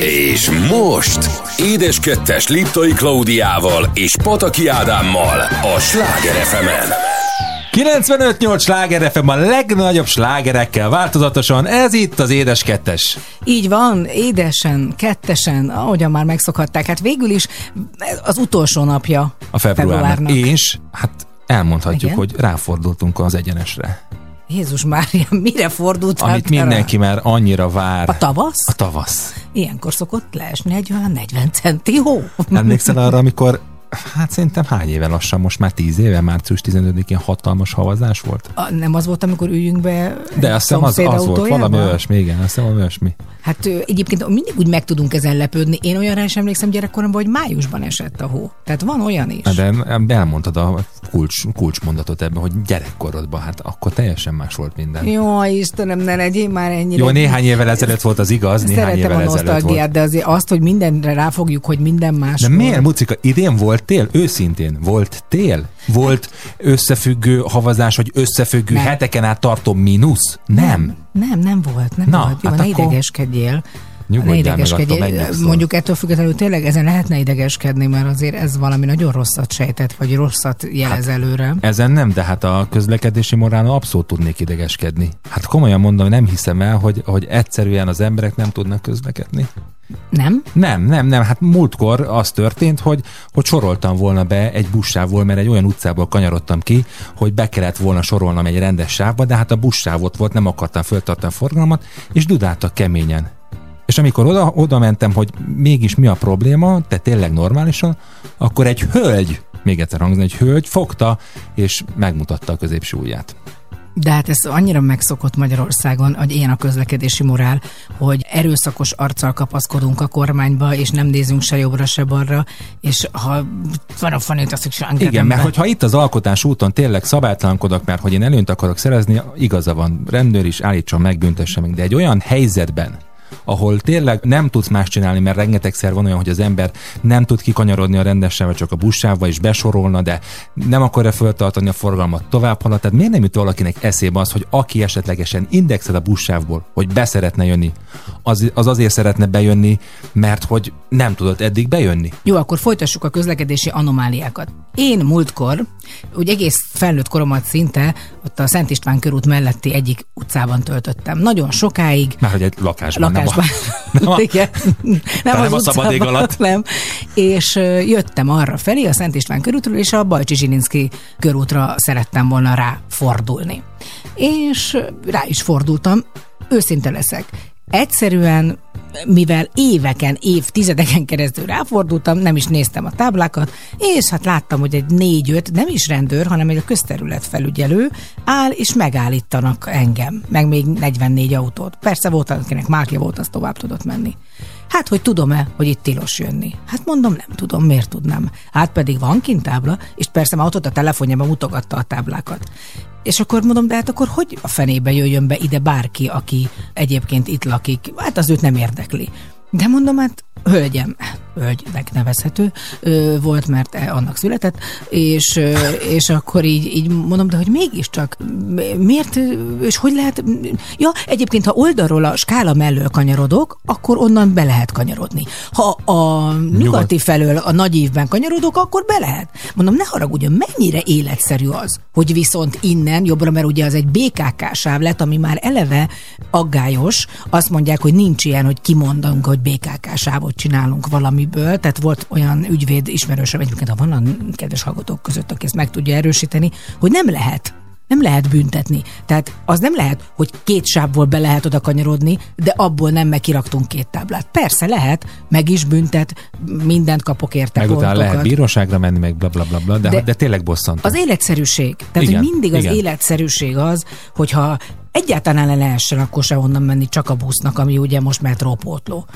És most Édes Kettes Liptai Klaudiával és Pataki Ádámmal a Sláger fm 95-8 sláger FM a legnagyobb slágerekkel változatosan, ez itt az Édes Kettes. Így van, édesen, kettesen, ahogyan már megszokhatták. Hát végül is az utolsó napja A februárnak. februárnak. És hát elmondhatjuk, Igen? hogy ráfordultunk az egyenesre. Jézus Mária, mire fordultál? Amit mindenki már annyira vár. A tavasz? A tavasz. Ilyenkor szokott leesni egy olyan 40 centi hó. Emlékszel arra, amikor Hát szerintem hány éve lassan, most már 10 éve, március 15-én hatalmas havazás volt? A, nem az volt, amikor üljünk be De azt hiszem az, az volt, valami olyasmi, igen, azt hiszem valami olyasmi. Hát egyébként mindig úgy meg tudunk ezen lepődni. Én olyanra is emlékszem gyerekkoromban, hogy májusban esett a hó. Tehát van olyan is. De elmondtad a kulcs, kulcsmondatot ebben, hogy gyerekkorodban, hát akkor teljesen más volt minden. Jó, Istenem, ne legyél már ennyire. Jó, néhány évvel ezelőtt volt az igaz, néhány Szeretem évvel a ezelőtt volt. de azért azt, hogy mindenre ráfogjuk, hogy minden más De miért, Mucika, idén volt tél? Őszintén volt tél? Volt összefüggő havazás, vagy összefüggő Nem. heteken át tartó mínusz? Nem. Nem, nem volt, nem Na, volt. Jó, hát ne akkor idegeskedjél. Nyugodjál meg, attól megnyugszol. Mondjuk ettől függetlenül tényleg ezen lehetne idegeskedni, mert azért ez valami nagyon rosszat sejtett, vagy rosszat jelez hát, előre. Ezen nem, de hát a közlekedési morálon abszolút tudnék idegeskedni. Hát komolyan mondom, nem hiszem el, hogy, hogy egyszerűen az emberek nem tudnak közlekedni. Nem? Nem, nem, nem. Hát múltkor az történt, hogy, hogy soroltam volna be egy buszsávból, mert egy olyan utcából kanyarodtam ki, hogy be kellett volna sorolnom egy rendes sávba, de hát a buszsávot volt, nem akartam föltartani a forgalmat, és dudáltak keményen. És amikor oda, oda mentem, hogy mégis mi a probléma, te tényleg normálisan, akkor egy hölgy, még egyszer hangzni, egy hölgy fogta, és megmutatta a középső ujját. De hát ez annyira megszokott Magyarországon, hogy ilyen a közlekedési morál, hogy erőszakos arccal kapaszkodunk a kormányba, és nem nézünk se jobbra, se balra, és ha van a fanét, azt is Igen, mert hogyha itt az alkotás úton tényleg szabálytalankodok, mert hogy én előnyt akarok szerezni, igaza van, rendőr is állítson meg, büntesse meg, de egy olyan helyzetben, ahol tényleg nem tudsz más csinálni, mert rengetegszer van olyan, hogy az ember nem tud kikanyarodni a rendesen, vagy csak a buszsávba is besorolna, de nem akarja föltartani a forgalmat tovább halad. Tehát miért nem jut valakinek eszébe az, hogy aki esetlegesen indexel a buszsávból, hogy beszeretne jönni, az, az azért szeretne bejönni, mert hogy nem tudott eddig bejönni. Jó, akkor folytassuk a közlekedési anomáliákat. Én múltkor, úgy egész felnőtt koromat szinte, ott a Szent István körút melletti egyik utcában töltöttem. Nagyon sokáig. Már hogy egy lakásban, Lakásban. nem a, nem a, Igen. Nem, nem a az szabad ég alatt. Nem. És jöttem arra felé, a Szent István körútról, és a Bajcsi Zsilinszki körútra szerettem volna ráfordulni. És ö, rá is fordultam, őszinte leszek. Egyszerűen mivel éveken, évtizedeken keresztül ráfordultam, nem is néztem a táblákat, és hát láttam, hogy egy négy-öt, nem is rendőr, hanem egy közterület felügyelő áll, és megállítanak engem, meg még 44 autót. Persze volt, akinek márkja volt, az tovább tudott menni. Hát, hogy tudom-e, hogy itt tilos jönni? Hát mondom, nem tudom, miért tudnám. Hát pedig van kint tábla, és persze már ott a telefonjában mutogatta a táblákat. És akkor mondom, de hát akkor hogy a fenébe jöjjön be ide bárki, aki egyébként itt lakik? Hát az őt nem érdekli. De mondom, hát hölgyem, hölgynek nevezhető ö, volt, mert e- annak született, és, ö, és akkor így, így mondom, de hogy mégiscsak mi- miért, és hogy lehet, ja, egyébként, ha oldalról a skála mellől kanyarodok, akkor onnan be lehet kanyarodni. Ha a nyugati felől a nagy évben kanyarodok, akkor be lehet. Mondom, ne haragudjon, mennyire életszerű az, hogy viszont innen jobbra, mert ugye az egy BKK sáv lett, ami már eleve aggályos, azt mondják, hogy nincs ilyen, hogy kimondunk, hogy BKK sávot csinálunk valamiből, tehát volt olyan ügyvéd ismerősöm, egyébként ha van a kedves hallgatók között, aki ezt meg tudja erősíteni, hogy nem lehet nem lehet büntetni. Tehát az nem lehet, hogy két sávból be lehet oda kanyarodni, de abból nem meg kiraktunk két táblát. Persze lehet, meg is büntet, mindent kapok érte meg utána lehet bíróságra menni, meg bla bla bla, bla de, de, De- tényleg bosszantó. Az életszerűség. Tehát, Igen, hogy mindig az igen. igen. életszerűség az, hogyha egyáltalán le lehessen akkor se onnan menni csak a busznak, ami ugye most metrópótló.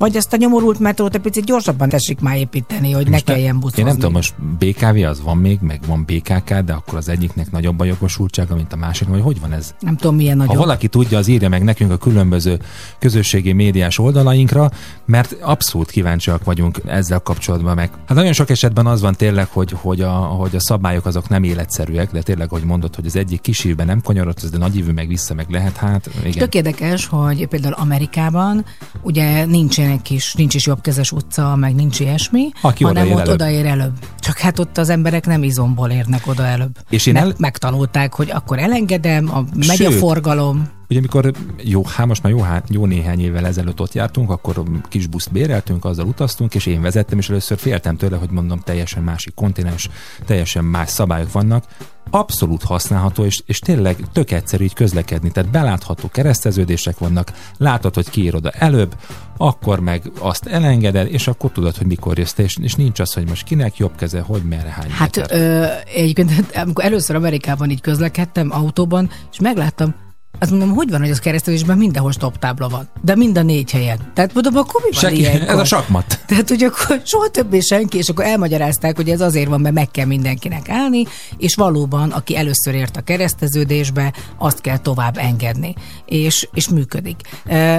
Vagy ezt a nyomorult metrót egy picit gyorsabban tessék már építeni, hogy ne Most kelljen buszozni. Én nem tudom, most BKV az van még, meg van BKK, de akkor az egyiknek nagyobb a jogosultsága, mint a másik, vagy hogy van ez? nem tudom, milyen Ha nagyon. valaki tudja, az írja meg nekünk a különböző közösségi médiás oldalainkra, mert abszolút kíváncsiak vagyunk ezzel kapcsolatban meg. Hát nagyon sok esetben az van tényleg, hogy, hogy, a, hogy a szabályok azok nem életszerűek, de tényleg, hogy mondod, hogy az egyik kisívben nem kanyarodsz, de nagyívű meg vissza meg lehet, hát igen. Tök érdekes, hogy például Amerikában ugye nincsen egy kis, nincs is jobbkezes utca, meg nincs ilyesmi, Aki hanem odaér ott előbb. odaér előbb. Csak hát ott az emberek nem izomból érnek oda előbb. És én el- megtanulták, hogy akkor elengedem, a, megy a Sőt. forgalom. Ugye amikor jó, hát most már jó, há- jó néhány évvel ezelőtt ott jártunk, akkor kis buszt béreltünk, azzal utaztunk, és én vezettem, és először féltem tőle, hogy mondom, teljesen másik kontinens, teljesen más szabályok vannak. Abszolút használható, és, és tényleg tök egyszerű így közlekedni. Tehát belátható kereszteződések vannak, látod, hogy kiír oda előbb, akkor meg azt elengeded, és akkor tudod, hogy mikor jössz te, és, és nincs az, hogy most kinek jobb keze, hogy merre, hány Hát méter. ö, egyébként, amikor először Amerikában így közlekedtem autóban, és megláttam, azt mondom, hogy van, hogy az keresztülésben mindenhol stop tábla van. De mind a négy helyen. Tehát mondom, akkor mi van ilyenkor? ez a sakmat. Tehát, hogy akkor soha többé senki, és akkor elmagyarázták, hogy ez azért van, mert meg kell mindenkinek állni, és valóban, aki először ért a kereszteződésbe, azt kell tovább engedni. És, és működik.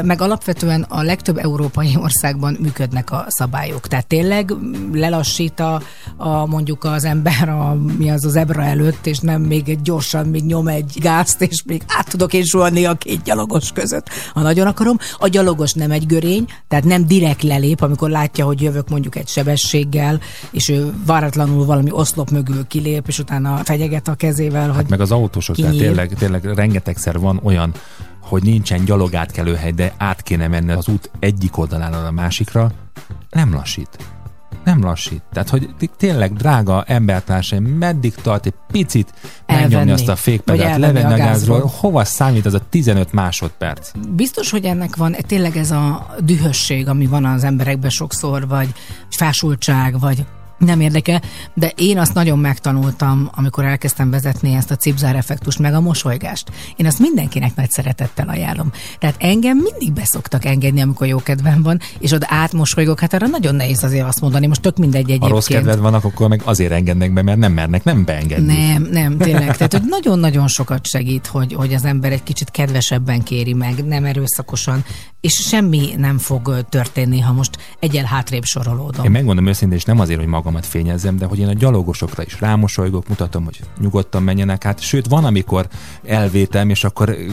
Meg alapvetően a legtöbb európai országban működnek a szabályok. Tehát tényleg lelassít a, a mondjuk az ember a, mi az az ebra előtt, és nem még gyorsan még nyom egy gázt, és még át tudok én suhanni a két gyalogos között, ha nagyon akarom. A gyalogos nem egy görény, tehát nem direkt lelép, amikor látja, hogy jövök mondjuk egy sebességgel, és ő váratlanul valami oszlop mögül kilép, és utána fegyeget a kezével, hogy Hát meg az autósok, tehát kinyír. tényleg, tényleg rengetegszer van olyan, hogy nincsen gyalogátkelőhely, de át kéne menni az út egyik oldaláról a másikra, nem lassít. Nem lassít. Tehát, hogy tényleg drága embertársaim, meddig tart egy picit megnyomni Elvenni. azt a fékpedált, levenni a a gázról, gázról. hova számít az a 15 másodperc? Biztos, hogy ennek van tényleg ez a dühösség, ami van az emberekben sokszor, vagy fásultság, vagy nem érdekel, de én azt nagyon megtanultam, amikor elkezdtem vezetni ezt a cipzár effektust, meg a mosolygást. Én azt mindenkinek nagy szeretettel ajánlom. Tehát engem mindig beszoktak engedni, amikor jó kedvem van, és oda átmosolygok, hát arra nagyon nehéz azért azt mondani, most tök mindegy Ha egyébként. rossz kedved van, akkor meg azért engednek be, mert nem mernek nem beengedni. Nem, nem, tényleg. Tehát, hogy nagyon-nagyon sokat segít, hogy, hogy az ember egy kicsit kedvesebben kéri meg, nem erőszakosan, és semmi nem fog történni, ha most egyel hátrébb sorolódom. Én megmondom őszintén, és nem azért, hogy magamat fényezzem, de hogy én a gyalogosokra is rámosolygok, mutatom, hogy nyugodtan menjenek át. Sőt, van, amikor elvétem, és akkor ö,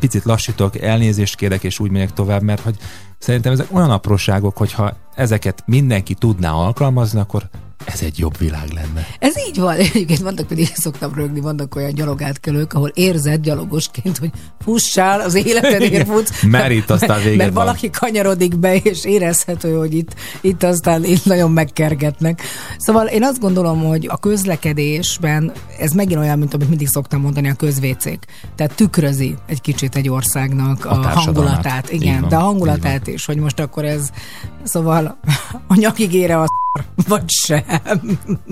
picit lassítok, elnézést kérek, és úgy megyek tovább, mert hogy szerintem ezek olyan apróságok, hogyha ezeket mindenki tudná alkalmazni, akkor ez egy jobb világ lenne. Ez így van. Egyébként vannak, pedig szoktam rögni, vannak olyan gyalogátkelők, ahol érzed gyalogosként, hogy fussál, az életedért futsz. Merít itt aztán véged Mert van. valaki kanyarodik be, és érezhető, hogy itt, itt aztán itt nagyon megkergetnek. Szóval én azt gondolom, hogy a közlekedésben ez megint olyan, mint amit mindig szoktam mondani, a közvécék. Tehát tükrözi egy kicsit egy országnak a, A hangulatát. Igen, de a hangulatát is, hogy most akkor ez, szóval a nyakigére a vagy sem.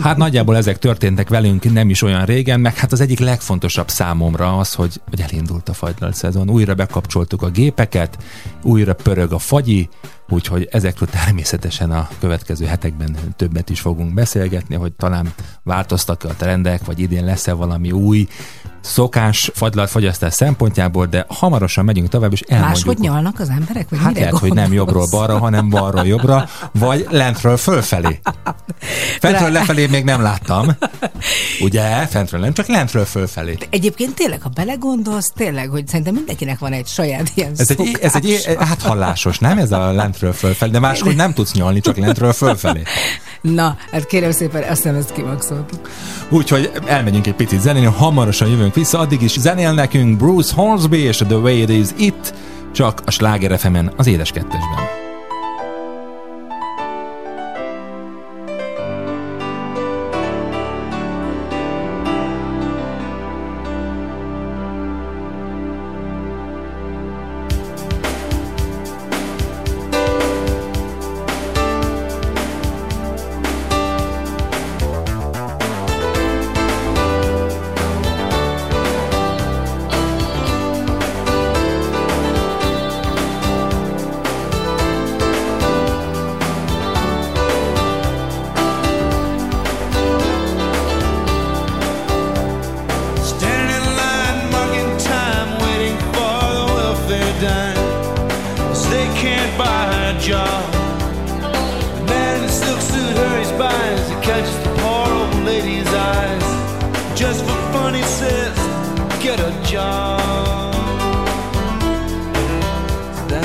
Hát nagyjából ezek történtek velünk nem is olyan régen, meg hát az egyik legfontosabb számomra az, hogy, hogy elindult a fagylalt szezon. Újra bekapcsoltuk a gépeket, újra pörög a fagyi, úgyhogy ezekről természetesen a következő hetekben többet is fogunk beszélgetni, hogy talán változtak a trendek, vagy idén lesz-e valami új szokás fagylaltfogyasztás szempontjából, de hamarosan megyünk tovább, és elmondjuk. Máshogy nyalnak az emberek? Vagy Hát lehet, hogy nem jobbról balra, hanem balról jobbra, vagy lentről fölfelé. Fentről lefelé még nem láttam. Ugye? Fentről nem, csak lentről fölfelé. Egyébként tényleg, ha belegondolsz, tényleg, hogy szerintem mindenkinek van egy saját ilyen Ez egy, ez egy áthallásos, nem? Ez a lentről fölfelé, de máshogy nem tudsz nyalni, csak lentről fölfelé. Na, hát kérem szépen, azt hiszem ezt kimaxoltuk. Úgyhogy elmegyünk egy picit zenélni, hamarosan jövünk vissza, addig is zenél nekünk Bruce Hornsby és The Way It Is It, csak a Sláger az édes kettesben.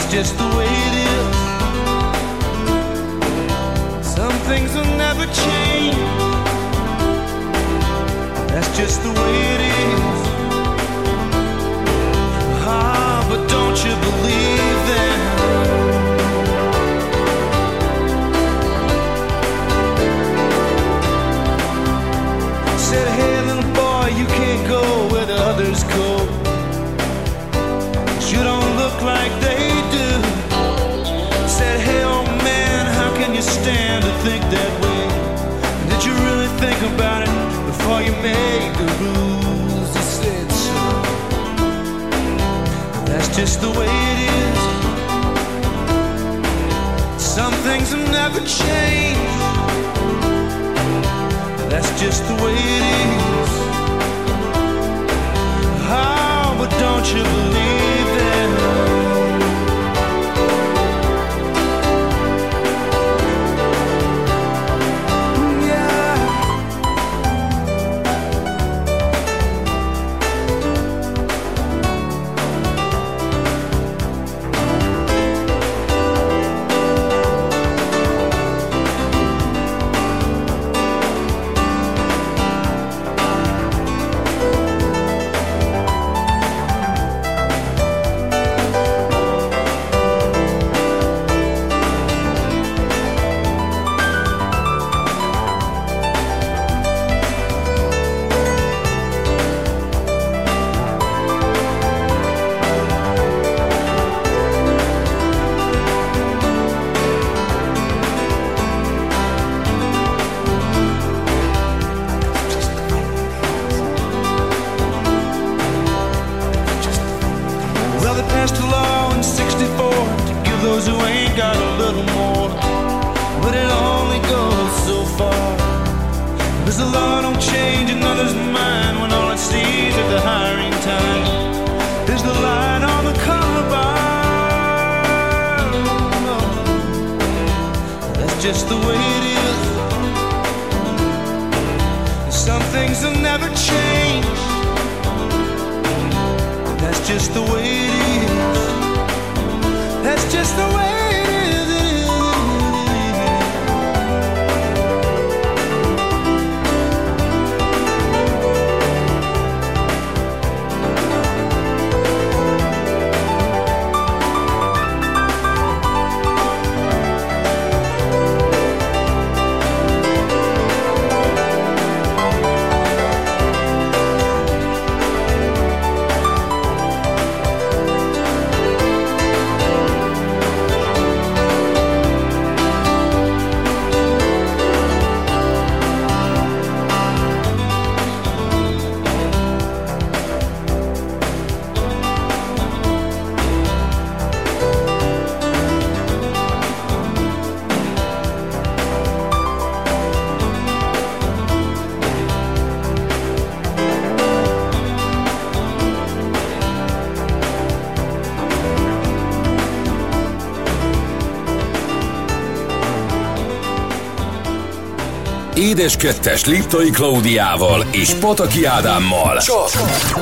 Just the way changed. That's just the way it is. Oh, but don't you believe Édes kettes Liptai Klaudiával és Pataki Ádámmal. Csak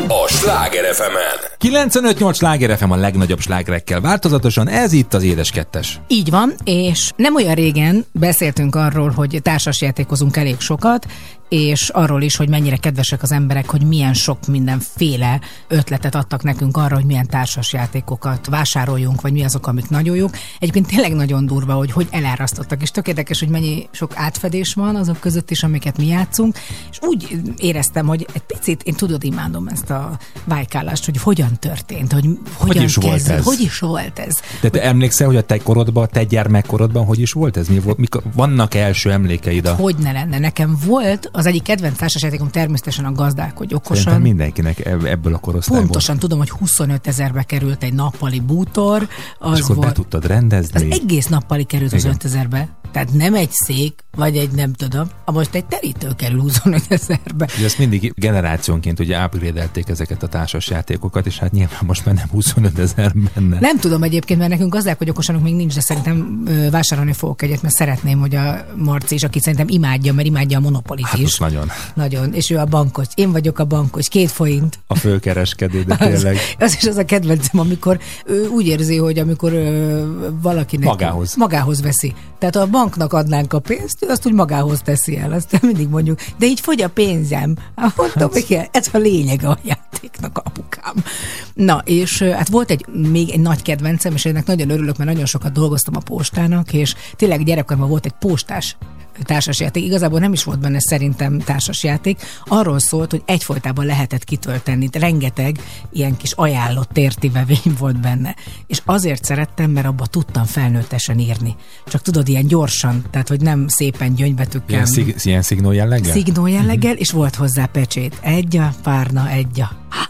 a Sláger fm 95-8 sláger FM a legnagyobb slágerekkel változatosan, ez itt az Édes Kettes. Így van, és nem olyan régen beszéltünk arról, hogy társasjátékozunk elég sokat, és arról is, hogy mennyire kedvesek az emberek, hogy milyen sok mindenféle ötletet adtak nekünk arra, hogy milyen társasjátékokat vásároljunk, vagy mi azok, amik nagyon jók. Egyébként tényleg nagyon durva, hogy hogy elárasztottak, és tök érdekes, hogy mennyi sok átfedés van azok között is, amiket mi játszunk, és úgy éreztem, hogy egy picit, én tudod, imádom ezt a vájkálást, hogy hogyan történt, hogy hogyan is volt kezdődött, ez? hogy is volt ez. De te emlékszel, hogy a te korodban, a te gyermekkorodban hogy is volt ez? Mi volt? Mikor, vannak első emlékeid a... Hogy ne lenne? Nekem volt az egyik kedvenc társasjátékom természetesen a gazdálkodj okosan. Szerintem mindenkinek ebb- ebből a korosztályból. Pontosan tudom, hogy 25 ezerbe került egy nappali bútor. Az És akkor be volt. tudtad rendezni. Az egész nappali került 25 Igen. ezerbe. Tehát nem egy szék, vagy egy nem tudom. A most egy terítő kerül 25 ezerbe. Ugye ezt mindig generációnként ugye upgrade ezeket a társas játékokat, és hát nyilván most már nem 25 ezer benne. Nem tudom egyébként, mert nekünk gazdálkodj okosanunk még nincs, de szerintem vásárolni fogok egyet, mert szeretném, hogy a Marci is, akit szerintem imádja, mert imádja a monopolit Hát is. nagyon. Nagyon. És ő a bankos. Én vagyok a bankos. Két forint. A főkereskedő, de Az, tényleg. az is az a kedvencem, amikor ő úgy érzi, hogy amikor ö, valakinek Magához. magához veszi. Tehát a banknak adnánk a pénzt, ő azt úgy magához teszi el. Azt mindig mondjuk, de így fogy a pénzem. Hát mondtam, hogy kell. ez a lényeg a játéknak, apuk. apukám. Na, és hát volt egy még egy nagy kedvencem, és ennek nagyon örülök, mert nagyon sokat dolgoztam a postának, és tényleg gyerekkoromban volt egy postás társasjáték. Igazából nem is volt benne szerintem társasjáték. Arról szólt, hogy egyfolytában lehetett kitölteni. Rengeteg ilyen kis ajánlott tértivevény volt benne. És azért szerettem, mert abba tudtam felnőttesen írni. Csak tudod, ilyen gyorsan, tehát hogy nem szépen gyöngybetűkkel. Ilyen, szig, ilyen szignó jelleggel? Szignó jelleggel, és volt hozzá pecsét. Egy a párna, egy a... Ha,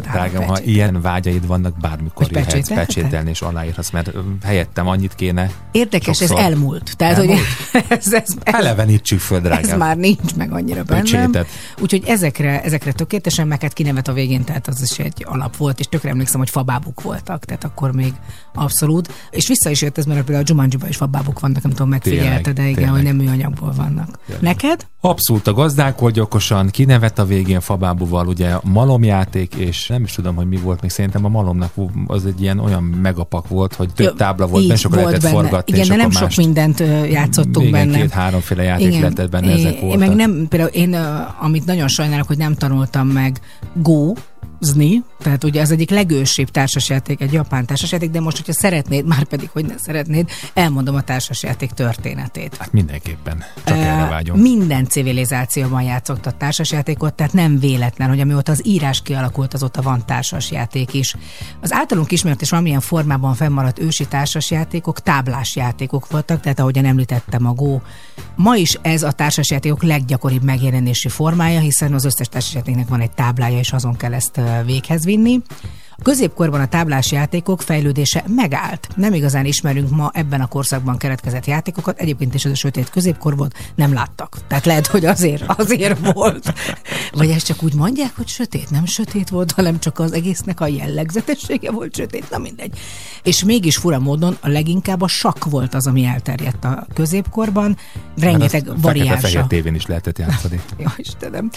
Drágám, ha ilyen vágyaid vannak, bármikor Hogy jöhetsz pecsételhetek? pecsételni és aláírhatsz, mert helyettem annyit kéne. Érdekes, sokszor. ez elmúlt. Tehát, Elmúlt? hogy ez, ez, ez, Elevenítsük föl, ez drágám. már nincs meg annyira bennem. Pecsétet. Úgyhogy ezekre, ezekre tökéletesen, meg hát kinevet a végén, tehát az is egy alap volt, és tökre emlékszem, hogy fabábuk voltak, tehát akkor még abszolút. És vissza is jött ez, mert például a Jumanji-ban is fabábuk vannak, nem tudom, megfigyelte, de igen, tényleg. hogy nem műanyagból vannak. Tényleg. Neked? Abszolút a gazdálkodj okosan, kinevet a végén fabábúval, ugye a malomjáték, és nem is tudom, hogy mi volt még, szerintem a malomnak az egy ilyen olyan megapak volt, hogy több tábla volt, benne, akkor lehetett benne. forgatni, Igen, de nem sok mindent játszottunk igen, benne. két-háromféle játék lehetett benne, ezek voltak. Én meg nem, például én, amit nagyon sajnálok, hogy nem tanultam meg Go, Zni, tehát ugye az egyik legősibb társasjáték, egy japán társasjáték, de most, hogyha szeretnéd, már pedig, hogy ne szeretnéd, elmondom a társasjáték történetét. Hát mindenképpen, csak Ö, erre vágyom. Minden civilizációban játszottak társasjátékot, tehát nem véletlen, hogy amióta az írás kialakult, azóta van társasjáték is. Az általunk ismert és valamilyen formában fennmaradt ősi társasjátékok táblás játékok voltak, tehát ahogyan említettem a Go. Ma is ez a társasjátékok leggyakoribb megjelenési formája, hiszen az összes társasjátéknek van egy táblája, és azon kell ezt véghez vinni. A középkorban a táblás játékok fejlődése megállt. Nem igazán ismerünk ma ebben a korszakban keletkezett játékokat, egyébként is ez a sötét középkor volt, nem láttak. Tehát lehet, hogy azért, azért volt. Vagy ezt csak úgy mondják, hogy sötét, nem sötét volt, hanem csak az egésznek a jellegzetessége volt sötét, na mindegy. És mégis fura módon a leginkább a sakk volt az, ami elterjedt a középkorban, rengeteg variánsa. Fekete-fehér tévén is lehetett játszani. Ja, Istenem.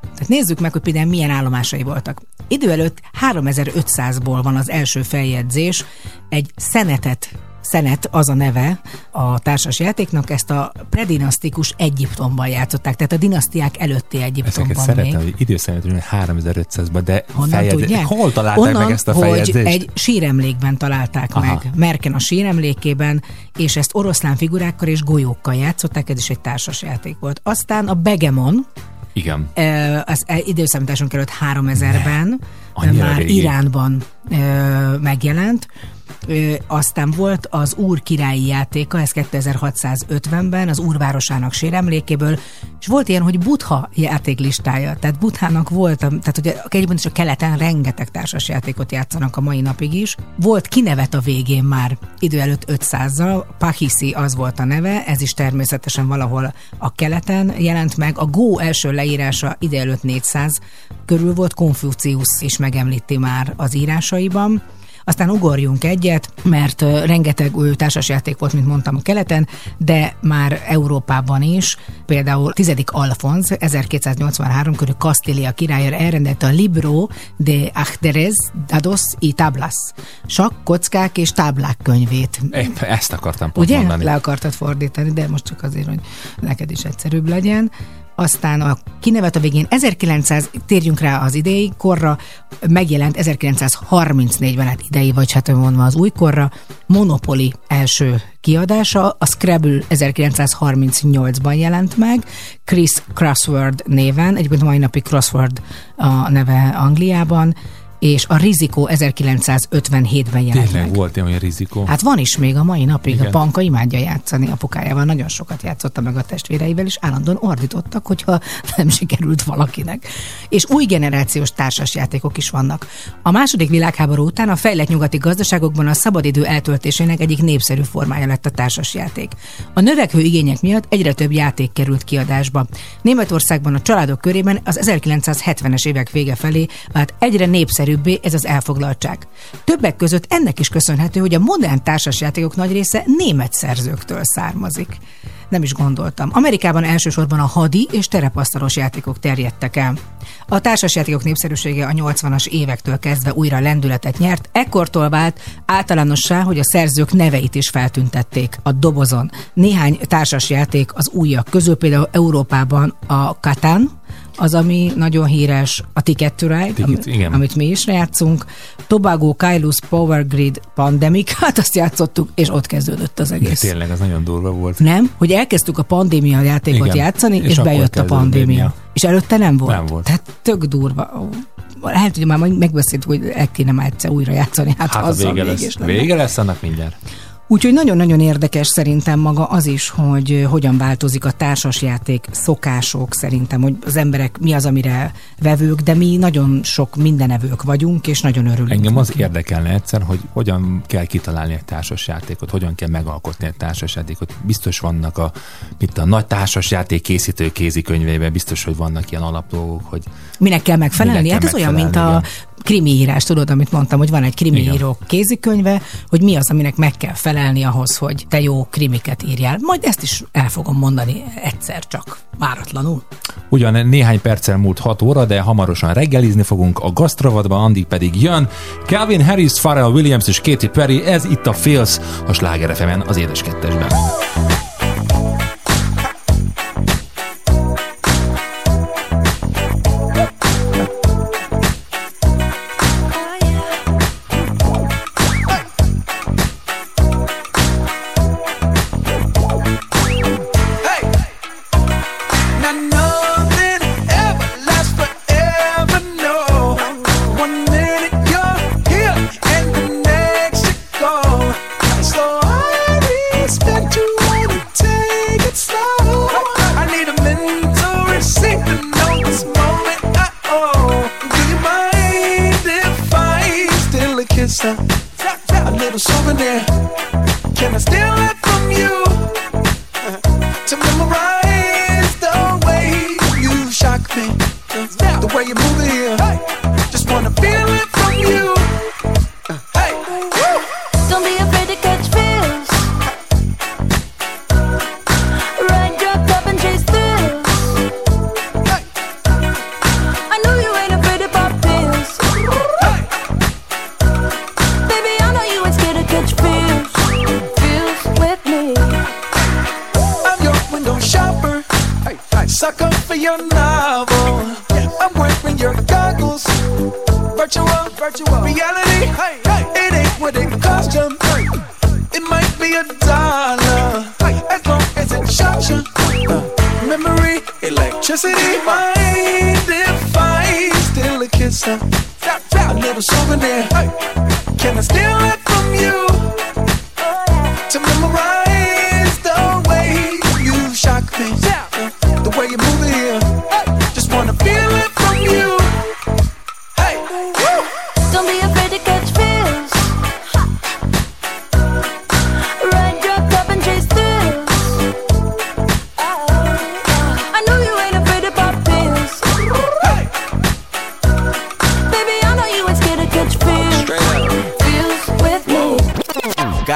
Tehát nézzük meg, hogy például milyen állomásai voltak. Idő előtt 3500-ból van az első feljegyzés, egy szenetet Szenet az a neve a társas játéknak, ezt a predinasztikus Egyiptomban játszották, tehát a dinasztiák előtti Ezeket Egyiptomban szeretem, még. hogy időszerűen 3500-ban, de Honnan tudják? Hol találták Onnan, meg ezt a hogy feljegyzést? egy síremlékben találták Aha. meg. Merken a síremlékében, és ezt oroszlán figurákkal és golyókkal játszották, ez is egy társas játék volt. Aztán a Begemon, Igen. Az e- időszámításunk előtt 3000-ben Annyira már. Iránban megjelent. Aztán volt az Úr királyi játéka, ez 2650-ben, az Úr városának séremlékéből, és volt ilyen, hogy Butha játéklistája, tehát Buthának volt, tehát ugye egyébként is a keleten rengeteg társas játékot játszanak a mai napig is. Volt kinevet a végén már idő előtt 500-zal, Pahisi az volt a neve, ez is természetesen valahol a keleten jelent meg. A Go első leírása ide előtt 400 körül volt, Konfucius is megemlíti már az írásaiban. Aztán ugorjunk egyet, mert rengeteg társasjáték volt, mint mondtam, a keleten, de már Európában is. Például 10. Alfonz 1283 körül Kastília királya elrendelte a Libro de Ajedrez Dados y Tablas, sakk, kockák és táblák könyvét. Épp ezt akartam pont Ugye? mondani. Le akartad fordítani, de most csak azért, hogy neked is egyszerűbb legyen. Aztán a kinevet a végén 1900, térjünk rá az idei korra, megjelent 1934-ben, hát idei, vagy hát mondva az újkorra, Monopoly első kiadása, a Scrabble 1938-ban jelent meg, Chris Crossword néven, egyébként mai napi Crossword a neve Angliában, és a Rizikó 1957-ben jelent Tényleg meg. volt ilyen rizikó. Hát van is még a mai napig. Igen. A Panka imádja játszani apukájával, nagyon sokat játszotta meg a testvéreivel, és állandóan ordítottak, hogyha nem sikerült valakinek. És új generációs társasjátékok is vannak. A második világháború után a fejlett nyugati gazdaságokban a szabadidő eltöltésének egyik népszerű formája lett a társasjáték. A növekvő igények miatt egyre több játék került kiadásba. Németországban a családok körében az 1970-es évek vége felé vált egyre népszerűbbé ez az elfoglaltság. Többek között ennek is köszönhető, hogy a modern társasjátékok nagy része német szerzőktől származik. Nem is gondoltam. Amerikában elsősorban a hadi és terepasztalos játékok terjedtek el. A társasjátékok népszerűsége a 80-as évektől kezdve újra lendületet nyert, ekkortól vált általánossá, hogy a szerzők neveit is feltüntették a dobozon. Néhány társasjáték az újak közül, például Európában a Katán, az, ami nagyon híres, a Ticket to Ride, Ticket, ami, igen. amit mi is játszunk, Tobago Kailus Power Grid Pandemic, hát azt játszottuk, és ott kezdődött az De egész. tényleg, az nagyon durva volt. Nem? Hogy elkezdtük a pandémia játékot Igen. játszani, és, És bejött a pandémia. És előtte nem volt. Nem volt. Tehát tök durva. Lehet, hogy már megbeszéltük, hogy el kéne már egyszer újra játszani, hát, Hát a vége lesz. Vége lesz annak mindjárt. Úgyhogy nagyon-nagyon érdekes szerintem maga az is, hogy ö, hogyan változik a társasjáték szokások szerintem, hogy az emberek mi az, amire vevők, de mi nagyon sok mindenevők vagyunk, és nagyon örülünk. Engem az neki. érdekelne egyszer, hogy hogyan kell kitalálni egy társasjátékot, hogyan kell megalkotni egy társasjátékot. Biztos vannak a, mint a nagy társasjáték készítő kézikönyveiben, biztos, hogy vannak ilyen alapdolgok, hogy Minek kell megfelelni? Minek hát kell ez olyan, mint a megfelelni, krimi írás, tudod, amit mondtam, hogy van egy krimi Igen. író kézikönyve, hogy mi az, aminek meg kell felelni ahhoz, hogy te jó krimiket írjál. Majd ezt is el fogom mondani egyszer csak, váratlanul. Ugyan néhány perccel múlt 6 óra, de hamarosan reggelizni fogunk a gasztravadba, addig pedig jön Calvin Harris, Pharrell Williams és Katy Perry, ez itt a Feels a Sláger az édes kettesben. Little souvenir. Little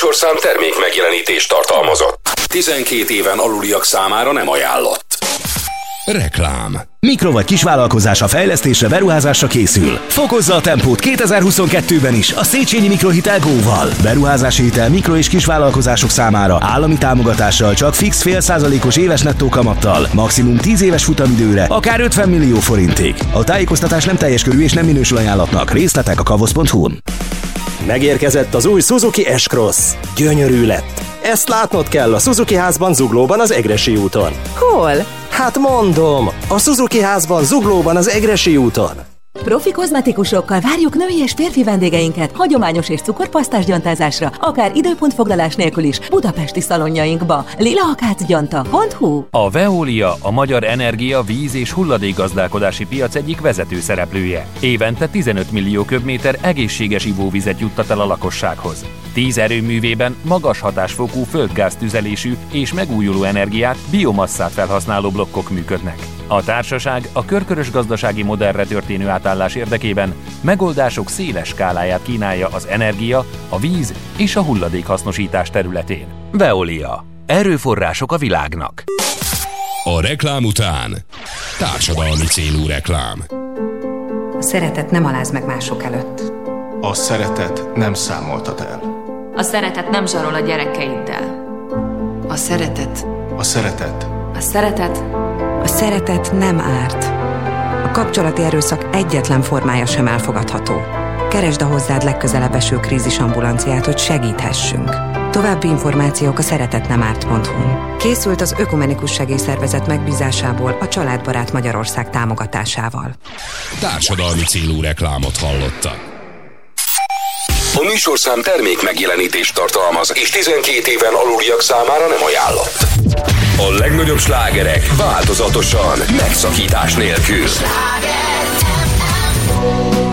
műsorszám termék megjelenítést tartalmazott. 12 éven aluliak számára nem ajánlott. Reklám. Mikro vagy kisvállalkozása fejlesztésre, beruházásra készül. Fokozza a tempót 2022-ben is a Széchenyi Mikrohitel Go-val. Beruházási hitel mikro- és kisvállalkozások számára állami támogatással csak fix fél százalékos éves nettó kamattal, maximum 10 éves futamidőre, akár 50 millió forintig. A tájékoztatás nem teljes körű és nem minősül ajánlatnak. Részletek a kavosz.hu-n. Megérkezett az új Suzuki S-Cross. Gyönyörű lett. Ezt látnod kell a Suzuki házban Zuglóban az Egresi úton. Hol? Hát mondom, a Suzuki házban Zuglóban az Egresi úton. Profi kozmetikusokkal várjuk női és férfi vendégeinket hagyományos és cukorpasztás gyantázásra, akár időpontfoglalás nélkül is budapesti szalonjainkba. lilaakátgyanta.hu A Veolia a magyar energia, víz és hulladékgazdálkodási piac egyik vezető szereplője. Évente 15 millió köbméter egészséges ivóvizet juttat el a lakossághoz. 10 erőművében magas hatásfokú földgáztüzelésű és megújuló energiát, biomasszát felhasználó blokkok működnek. A társaság a körkörös gazdasági modellre történő átállás érdekében megoldások széles skáláját kínálja az energia, a víz és a hulladékhasznosítás területén. Veolia. Erőforrások a világnak. A reklám után társadalmi célú reklám. A szeretet nem aláz meg mások előtt. A szeretet nem számoltat el. A szeretet nem zsarol a gyerekeiddel. A szeretet. A szeretet. A szeretet. A szeretet nem árt. A kapcsolati erőszak egyetlen formája sem elfogadható. Keresd a hozzád legközelebb eső krízisambulanciát, hogy segíthessünk. További információk a szeretetnemárt.hu. Készült az Ökumenikus Segélyszervezet megbízásából a Családbarát Magyarország támogatásával. Társadalmi célú reklámot hallottak. A műsorszám termék megjelenítést tartalmaz, és 12 éven aluliak számára nem ajánlott. A legnagyobb slágerek változatosan, megszakítás nélkül. Maradok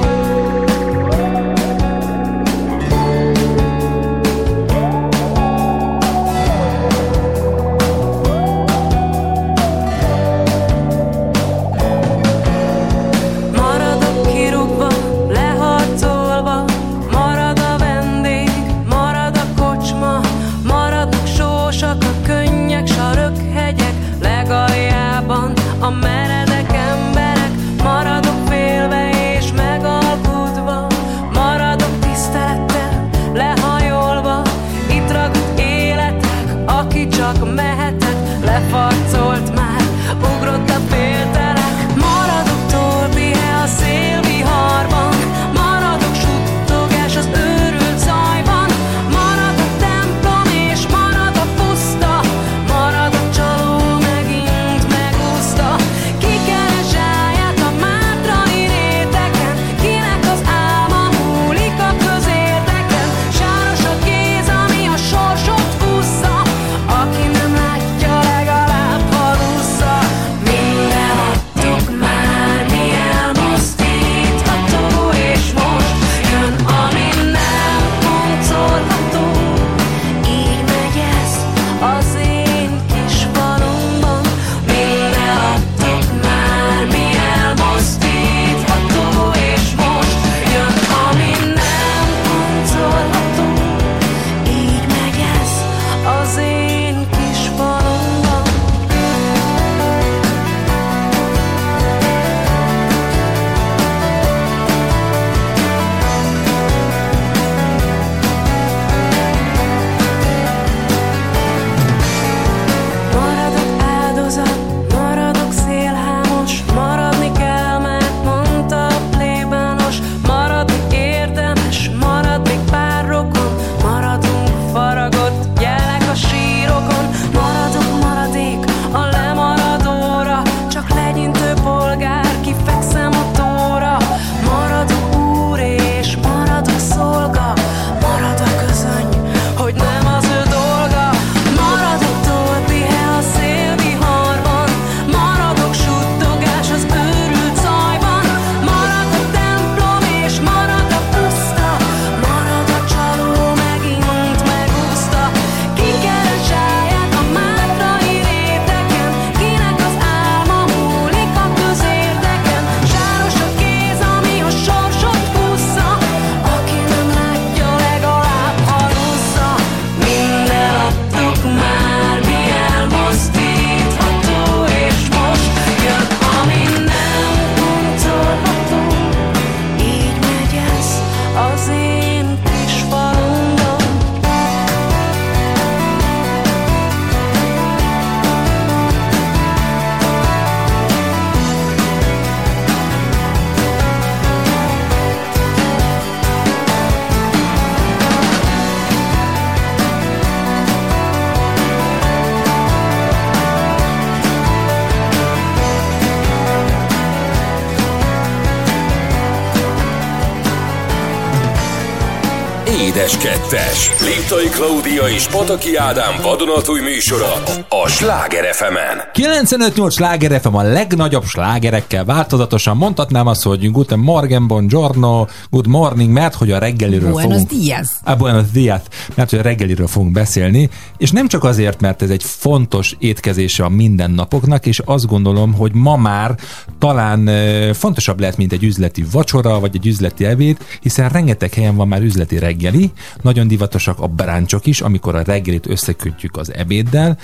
Kettes. Liptai Klaudia és Pataki Ádám vadonatúj műsora a Sláger fm 95-8 sláger FM a legnagyobb slágerekkel változatosan mondhatnám azt, hogy Guten Morgen, Buongiorno, Good Morning, mert hogy a reggeliről Buenos fogunk... dias. Ah, buenos dias, mert hogy a reggeliről fogunk beszélni, és nem csak azért, mert ez egy fontos étkezése a mindennapoknak, és azt gondolom, hogy ma már talán fontosabb lehet, mint egy üzleti vacsora, vagy egy üzleti ebéd, hiszen rengeteg helyen van már üzleti reggeli, nagyon divatosak a bráncsok is, amikor a reggelit összekötjük az ebéddel,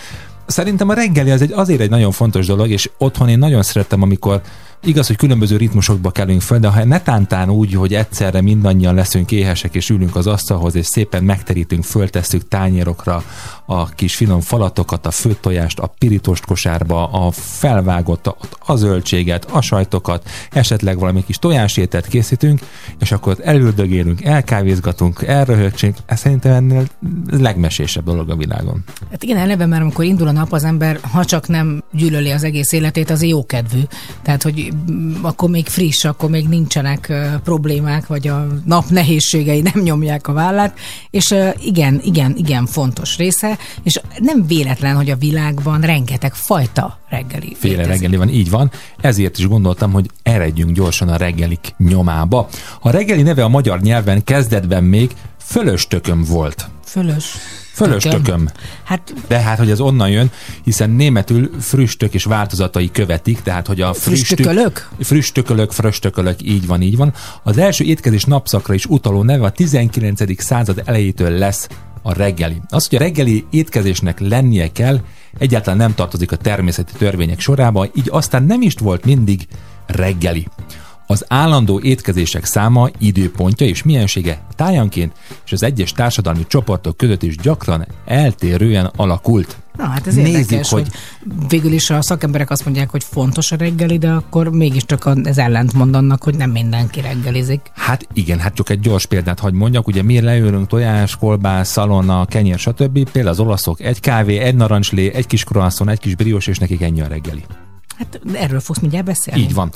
Szerintem a reggeli az egy, azért egy nagyon fontos dolog, és otthon én nagyon szeretem, amikor igaz, hogy különböző ritmusokba kellünk föl, de ha netántán úgy, hogy egyszerre mindannyian leszünk éhesek, és ülünk az asztalhoz, és szépen megterítünk, föltesszük tányérokra a kis finom falatokat, a főtojást, a pirítost kosárba, a felvágott, a, zöldséget, a sajtokat, esetleg valami kis tojásételt készítünk, és akkor elüldögélünk, elkávézgatunk, elröhögcsünk. Ez szerintem ennél legmesésebb dolog a világon. Hát igen, eleve már amikor indul a nap, az ember, ha csak nem gyűlöli az egész életét, az jókedvű. Tehát, hogy mm, akkor még friss, akkor még nincsenek problémák, vagy a nap nehézségei nem nyomják a vállát, és igen, igen, igen fontos része, és nem véletlen, hogy a világban rengeteg fajta reggeli Féle létezik. reggeli van, így van. Ezért is gondoltam, hogy eredjünk gyorsan a reggelik nyomába. A reggeli neve a magyar nyelven kezdetben még fölöstököm volt. Fölös. Fölöstököm. Hát De hát, hogy az onnan jön, hiszen németül früstök és változatai követik, tehát, hogy a früstük... Früstökölök? Früstökölök, fröstökölök, így van, így van. Az első étkezés napszakra is utaló neve a 19. század elejétől lesz a reggeli. Az, hogy a reggeli étkezésnek lennie kell, egyáltalán nem tartozik a természeti törvények sorába, így aztán nem is volt mindig reggeli. Az állandó étkezések száma, időpontja és miensége tájanként és az egyes társadalmi csoportok között is gyakran eltérően alakult. Na hát ez Nézzük, érdekes, hogy... hogy végül is a szakemberek azt mondják, hogy fontos a reggeli, de akkor mégiscsak ez ellent mondanak, hogy nem mindenki reggelizik. Hát igen, hát csak egy gyors példát hagy mondjak, ugye mi leülünk tojás, kolbász, szalonna, kenyér, stb. Például az olaszok egy kávé, egy narancslé, egy kis croissant, egy kis briós, és nekik ennyi a reggeli. Hát erről fogsz mindjárt beszélni. Így van.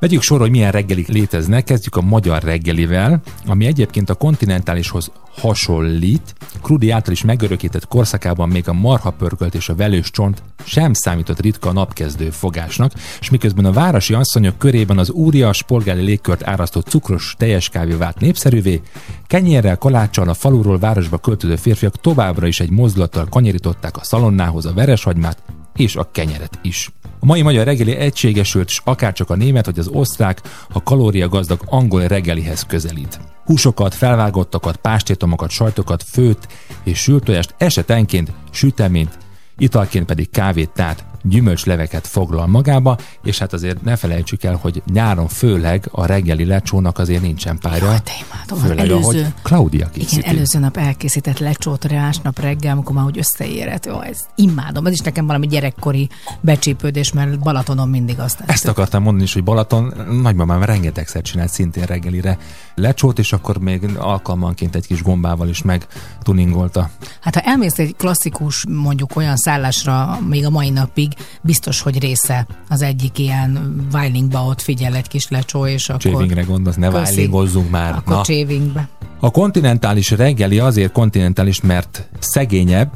Vegyük sorra, hogy milyen reggelik léteznek. Kezdjük a magyar reggelivel, ami egyébként a kontinentálishoz hasonlít. Krudi által is megörökített korszakában még a marhapörkölt és a velős csont sem számított ritka napkezdő fogásnak, és miközben a városi asszonyok körében az úrias polgári légkört árasztó cukros teljes kávé vált népszerűvé, kenyérrel, kaláccsal a faluról városba költöző férfiak továbbra is egy mozdulattal kanyarították a szalonnához a vereshagymát és a kenyeret is. A mai magyar reggeli egységesült, és akárcsak a német vagy az osztrák, a kalóriagazdag angol reggelihez közelít. Húsokat, felvágottakat, pástétomokat, sajtokat, főt és sültojást esetenként süteményt, italként pedig kávét, tehát gyümölcsleveket foglal magába, és hát azért ne felejtsük el, hogy nyáron főleg a reggeli lecsónak azért nincsen párja. Jaj, de imádom. Főleg, Előző- ahogy Claudia készíti. Igen, előző nap elkészített lecsót másnap reggel, amikor már úgy összeérett. Jó, ez imádom. Ez is nekem valami gyerekkori becsípődés, mert Balatonon mindig azt Ezt akartam mondani is, hogy Balaton nagymamám rengetegszer csinált szintén reggelire lecsót, és akkor még alkalmanként egy kis gombával is megtuningolta. Hát ha elmész egy klasszikus, mondjuk olyan szállásra még a mai napig, biztos, hogy része az egyik ilyen Weilingba ott figyel egy kis lecsó, és akkor... Csévingre gondolsz, ne Köszi. válingozzunk már. Akkor Na. csévingbe. A kontinentális reggeli azért kontinentális, mert szegényebb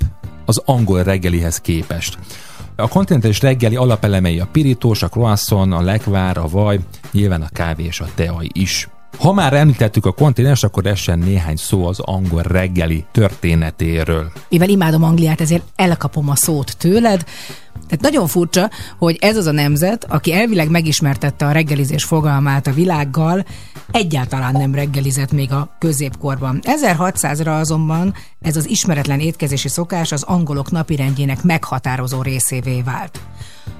az angol reggelihez képest. A kontinentális reggeli alapelemei a pirítós, a croissant, a lekvár, a vaj, nyilván a kávé és a teaj is. Ha már említettük a kontinens, akkor essen néhány szó az angol reggeli történetéről. Mivel imádom Angliát, ezért elkapom a szót tőled. Tehát nagyon furcsa, hogy ez az a nemzet, aki elvileg megismertette a reggelizés fogalmát a világgal, egyáltalán nem reggelizett még a középkorban. 1600-ra azonban ez az ismeretlen étkezési szokás az angolok napirendjének meghatározó részévé vált.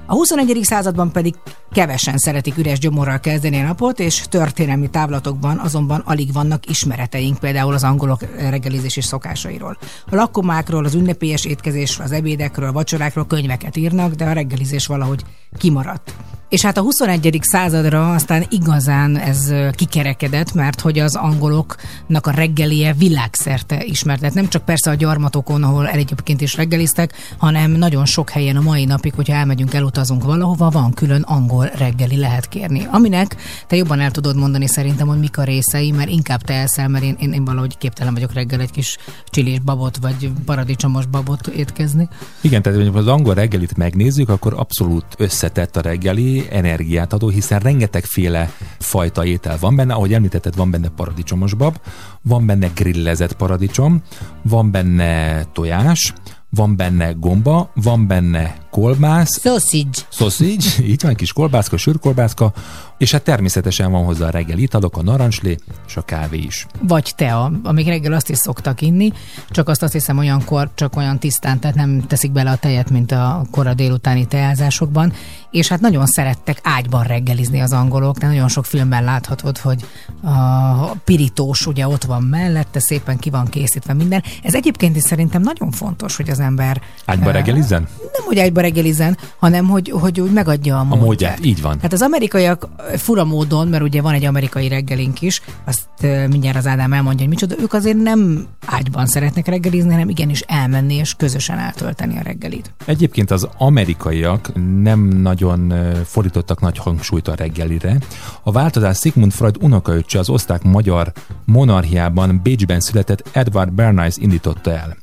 A 21. században pedig kevesen szeretik üres gyomorral kezdeni a napot, és történelmi távlatokban azonban alig vannak ismereteink, például az angolok reggelizési szokásairól. A lakomákról, az ünnepélyes étkezésről, az ebédekről, a vacsorákról könyveket írnak, de a reggelizés valahogy kimaradt. És hát a 21. századra aztán igazán ez kikerekedett, mert hogy az angoloknak a reggelie világszerte ismert. Tehát nem csak persze a gyarmatokon, ahol egyébként is reggeliztek, hanem nagyon sok helyen a mai napig, hogyha elmegyünk elutazni, elutazunk valahova, van külön angol reggeli lehet kérni. Aminek te jobban el tudod mondani szerintem, hogy mik a részei, mert inkább te elszel, mert én, én, én valahogy képtelen vagyok reggel egy kis csilis babot, vagy paradicsomos babot étkezni. Igen, tehát hogy az angol reggelit megnézzük, akkor abszolút összetett a reggeli, energiát adó, hiszen rengetegféle fajta étel van benne, ahogy említetted, van benne paradicsomos bab, van benne grillezett paradicsom, van benne tojás, van benne gomba, van benne kolbász, Sausage. sausage, így van, kis kolbászka, sűrkolbászka, és hát természetesen van hozzá a reggel italok, a narancslé és a kávé is. Vagy tea, amik reggel azt is szoktak inni, csak azt azt hiszem olyankor csak olyan tisztán, tehát nem teszik bele a tejet, mint a kora délutáni teázásokban, és hát nagyon szerettek ágyban reggelizni az angolok, de nagyon sok filmben láthatod, hogy a pirítós ugye ott van mellette, szépen ki van készítve minden. Ez egyébként is szerintem nagyon fontos, hogy az ember Ágyba eh, reggelizzen? nem, hogy ágyba reggelizen, hanem hogy, hogy úgy megadja a A módját. módját, így van. Hát az amerikaiak fura módon, mert ugye van egy amerikai reggelink is, azt mindjárt az Ádám elmondja, hogy micsoda, ők azért nem ágyban szeretnek reggelizni, hanem igenis elmenni és közösen eltölteni a reggelit. Egyébként az amerikaiak nem nagyon fordítottak nagy hangsúlyt a reggelire. A változás Sigmund Freud unokaöccse az osztrák-magyar monarchiában Bécsben született Edward Bernays indította el.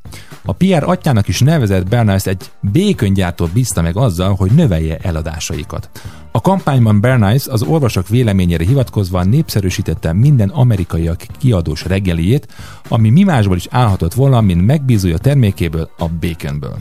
A Pierre atyának is nevezett Bernays egy béköngyártót bízta meg azzal, hogy növelje eladásaikat. A kampányban Bernays az orvosok véleményére hivatkozva népszerűsítette minden amerikaiak kiadós reggeliét, ami mi másból is állhatott volna, mint megbízója termékéből, a baconből.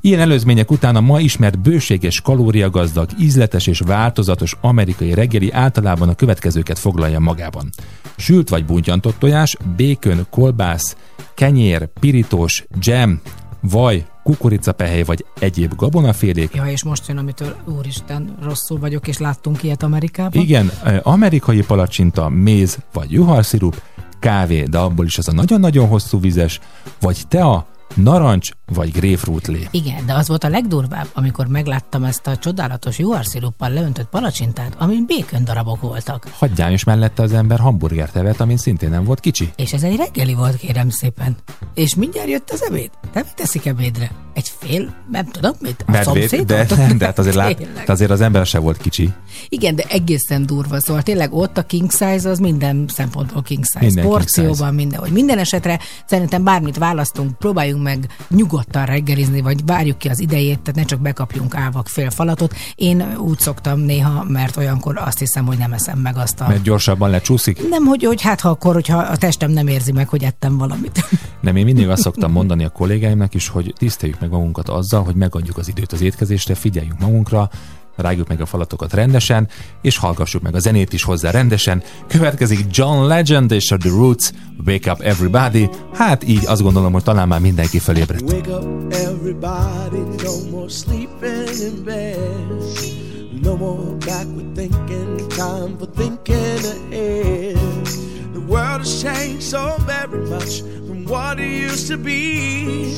Ilyen előzmények után a ma ismert bőséges, kalóriagazdag, ízletes és változatos amerikai reggeli általában a következőket foglalja magában. Sült vagy buntyantott tojás, bacon, kolbász, kenyér, pirítós, jam, vaj, kukoricapehely vagy egyéb gabonafélék, Ja, és most jön, amitől úristen, rosszul vagyok, és láttunk ilyet Amerikában. igen, amerikai palacsinta, méz vagy juharszirup, kávé, de abból is az a nagyon-nagyon hosszú vizes, vagy tea, narancs vagy grapefruitlé. Igen, de az volt a legdurvább, amikor megláttam ezt a csodálatos juharsziruppal leöntött palacsintát, amin békön darabok voltak. Hagyján is mellette az ember hamburgert evett, amin szintén nem volt kicsi. És ez egy reggeli volt, kérem szépen. És mindjárt jött az ebéd. Mit teszik ebédre? Egy fél, nem tudom mit, a szomszéd? de, de hát azért, lát, de azért az ember se volt kicsi. Igen, de egészen durva. Szóval tényleg ott a king size az minden szempontból king size. Minden king Porcióban size. minden. Hogy minden esetre szerintem bármit választunk, próbáljunk meg nyugodtan reggelizni, vagy várjuk ki az idejét, tehát ne csak bekapjunk ávak fél falatot. Én úgy szoktam néha, mert olyankor azt hiszem, hogy nem eszem meg azt a... Mert gyorsabban lecsúszik. Nem, hogy, hogy hát ha akkor, hogyha a testem nem érzi meg, hogy ettem valamit. Nem, én mindig azt szoktam mondani a kollégáimnak is, hogy tiszteljük meg magunkat azzal, hogy megadjuk az időt az étkezésre, figyeljünk magunkra, rágjuk meg a falatokat rendesen, és hallgassuk meg a zenét is hozzá rendesen. Következik John Legend és a The Roots, Wake Up Everybody. Hát így azt gondolom, hogy talán már mindenki felébredt. Wake up, everybody. No more sleeping in bed. No more backward thinking. Time for thinking ahead. The world has changed so very much from what it used to be.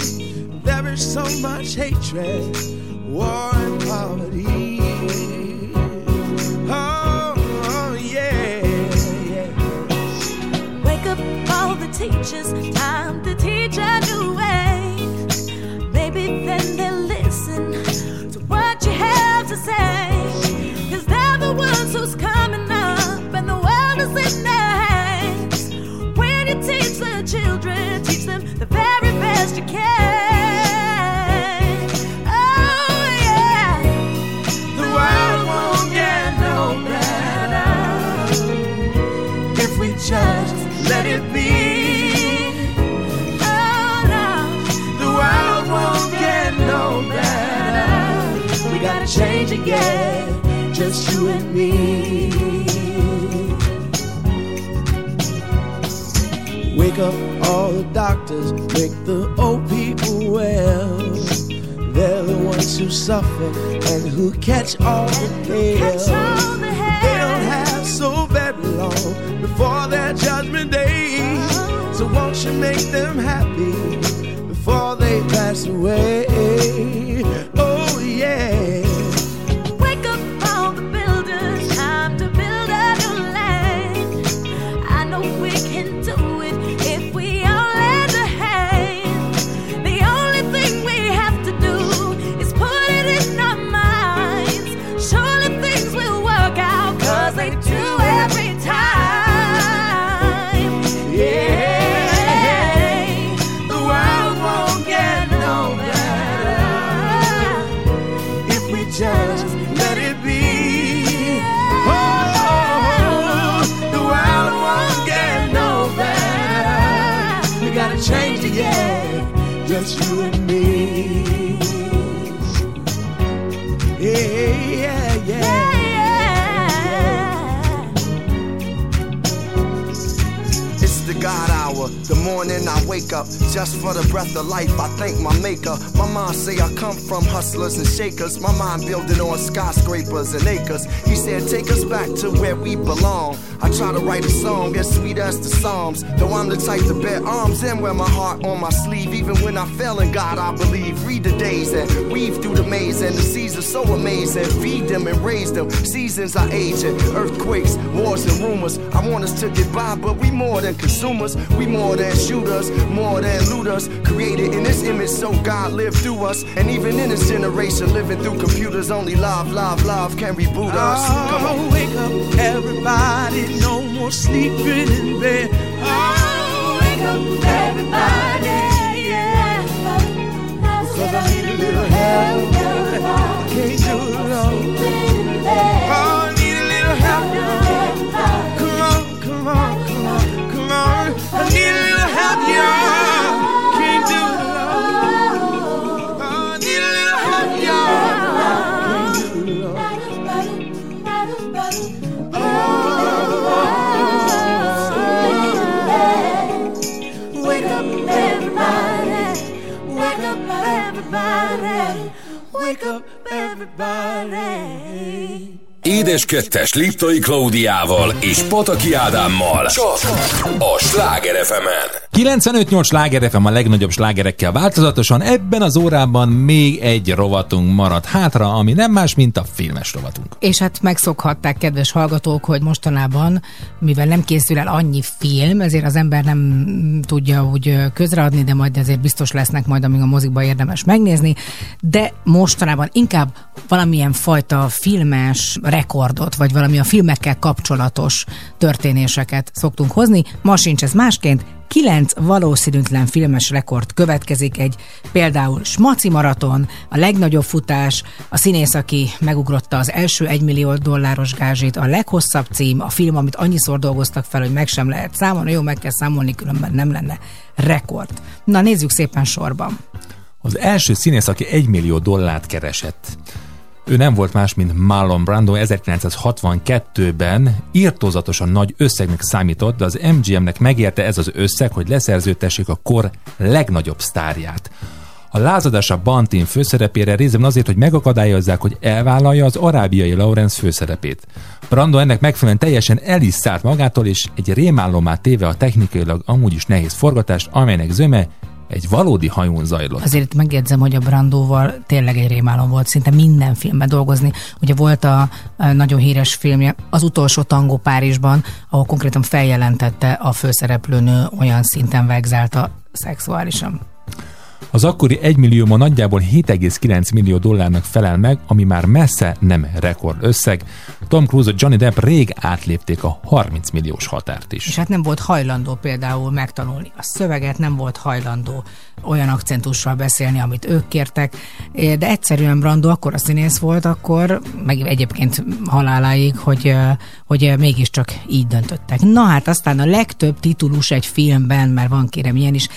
There is so much hatred, war, and poverty. Oh, teachers, time to teach a new way. Maybe then they'll listen to what you have to say. Cause they're the ones who's coming up, and the world is in their hands. When you teach the children, teach them the very best you can. Change again, just you and me. Wake up all the doctors, make the old people well. They're the ones who suffer and who catch all the hell. They don't have so very long before their judgment day. So won't you make them happy before they pass away? Just for the breath of life. I thank my maker. My mom say I come from hustlers and shakers. My mind building on skyscrapers and acres. He said, take us back to where we belong. I try to write a song as sweet as the Psalms. Though I'm the type to bear arms and wear my heart on my sleeve. Even when I fell in God, I believe. Read the days and weave through the maze. And the seasons so amazing. Feed them and raise them. Seasons are aging. Earthquakes, wars, and rumors. I want us to get by, but we more than consumers. We more than shooters, more than looters. Created in this image, so God lived through us. And even in this generation, living through computers, only love, love, love can reboot us. Come on. Oh, wake up, everybody. No more sleeping in bed. Oh, wake up, everybody. I can't need a little help. Come on, come on, come on, come on. I need a little help. Wake up, everybody. Édes kettes Liptai Klaudiával és Pataki Ádámmal csak a Sláger fm 95-8 sláger FM a legnagyobb slágerekkel változatosan. Ebben az órában még egy rovatunk maradt hátra, ami nem más, mint a filmes rovatunk. És hát megszokhatták, kedves hallgatók, hogy mostanában, mivel nem készül el annyi film, ezért az ember nem tudja úgy közreadni, de majd ezért biztos lesznek majd, amíg a mozikba érdemes megnézni. De mostanában inkább valamilyen fajta filmes rekordot, vagy valami a filmekkel kapcsolatos történéseket szoktunk hozni. Ma sincs ez másként, kilenc valószínűtlen filmes rekord következik, egy például Smaci maraton, a legnagyobb futás, a színész, aki megugrotta az első egymillió dolláros gázsit, a leghosszabb cím, a film, amit annyiszor dolgoztak fel, hogy meg sem lehet számolni, jó, meg kell számolni, különben nem lenne rekord. Na nézzük szépen sorban. Az első színész, aki egy millió dollárt keresett. Ő nem volt más, mint Marlon Brando 1962-ben írtózatosan nagy összegnek számított, de az MGM-nek megérte ez az összeg, hogy leszerződtessék a kor legnagyobb sztárját. A lázadás a Bantin főszerepére részben azért, hogy megakadályozzák, hogy elvállalja az arábiai Lawrence főszerepét. Brando ennek megfelelően teljesen el is szállt magától, és egy rémállomá téve a technikailag amúgy is nehéz forgatást, amelynek zöme egy valódi hajón zajlott. Azért megjegyzem, hogy a Brandóval tényleg egy rémálom volt szinte minden filmben dolgozni. Ugye volt a, a nagyon híres filmje, az utolsó tangó Párizsban, ahol konkrétan feljelentette a főszereplőnő olyan szinten vegzálta szexuálisan. Az akkori 1 millió ma nagyjából 7,9 millió dollárnak felel meg, ami már messze nem rekord összeg. Tom Cruise Johnny Depp rég átlépték a 30 milliós határt is. És hát nem volt hajlandó például megtanulni a szöveget, nem volt hajlandó olyan akcentussal beszélni, amit ők kértek, de egyszerűen Brando akkor a színész volt, akkor, meg egyébként haláláig, hogy, hogy mégiscsak így döntöttek. Na hát aztán a legtöbb titulus egy filmben, mert van kérem ilyen is,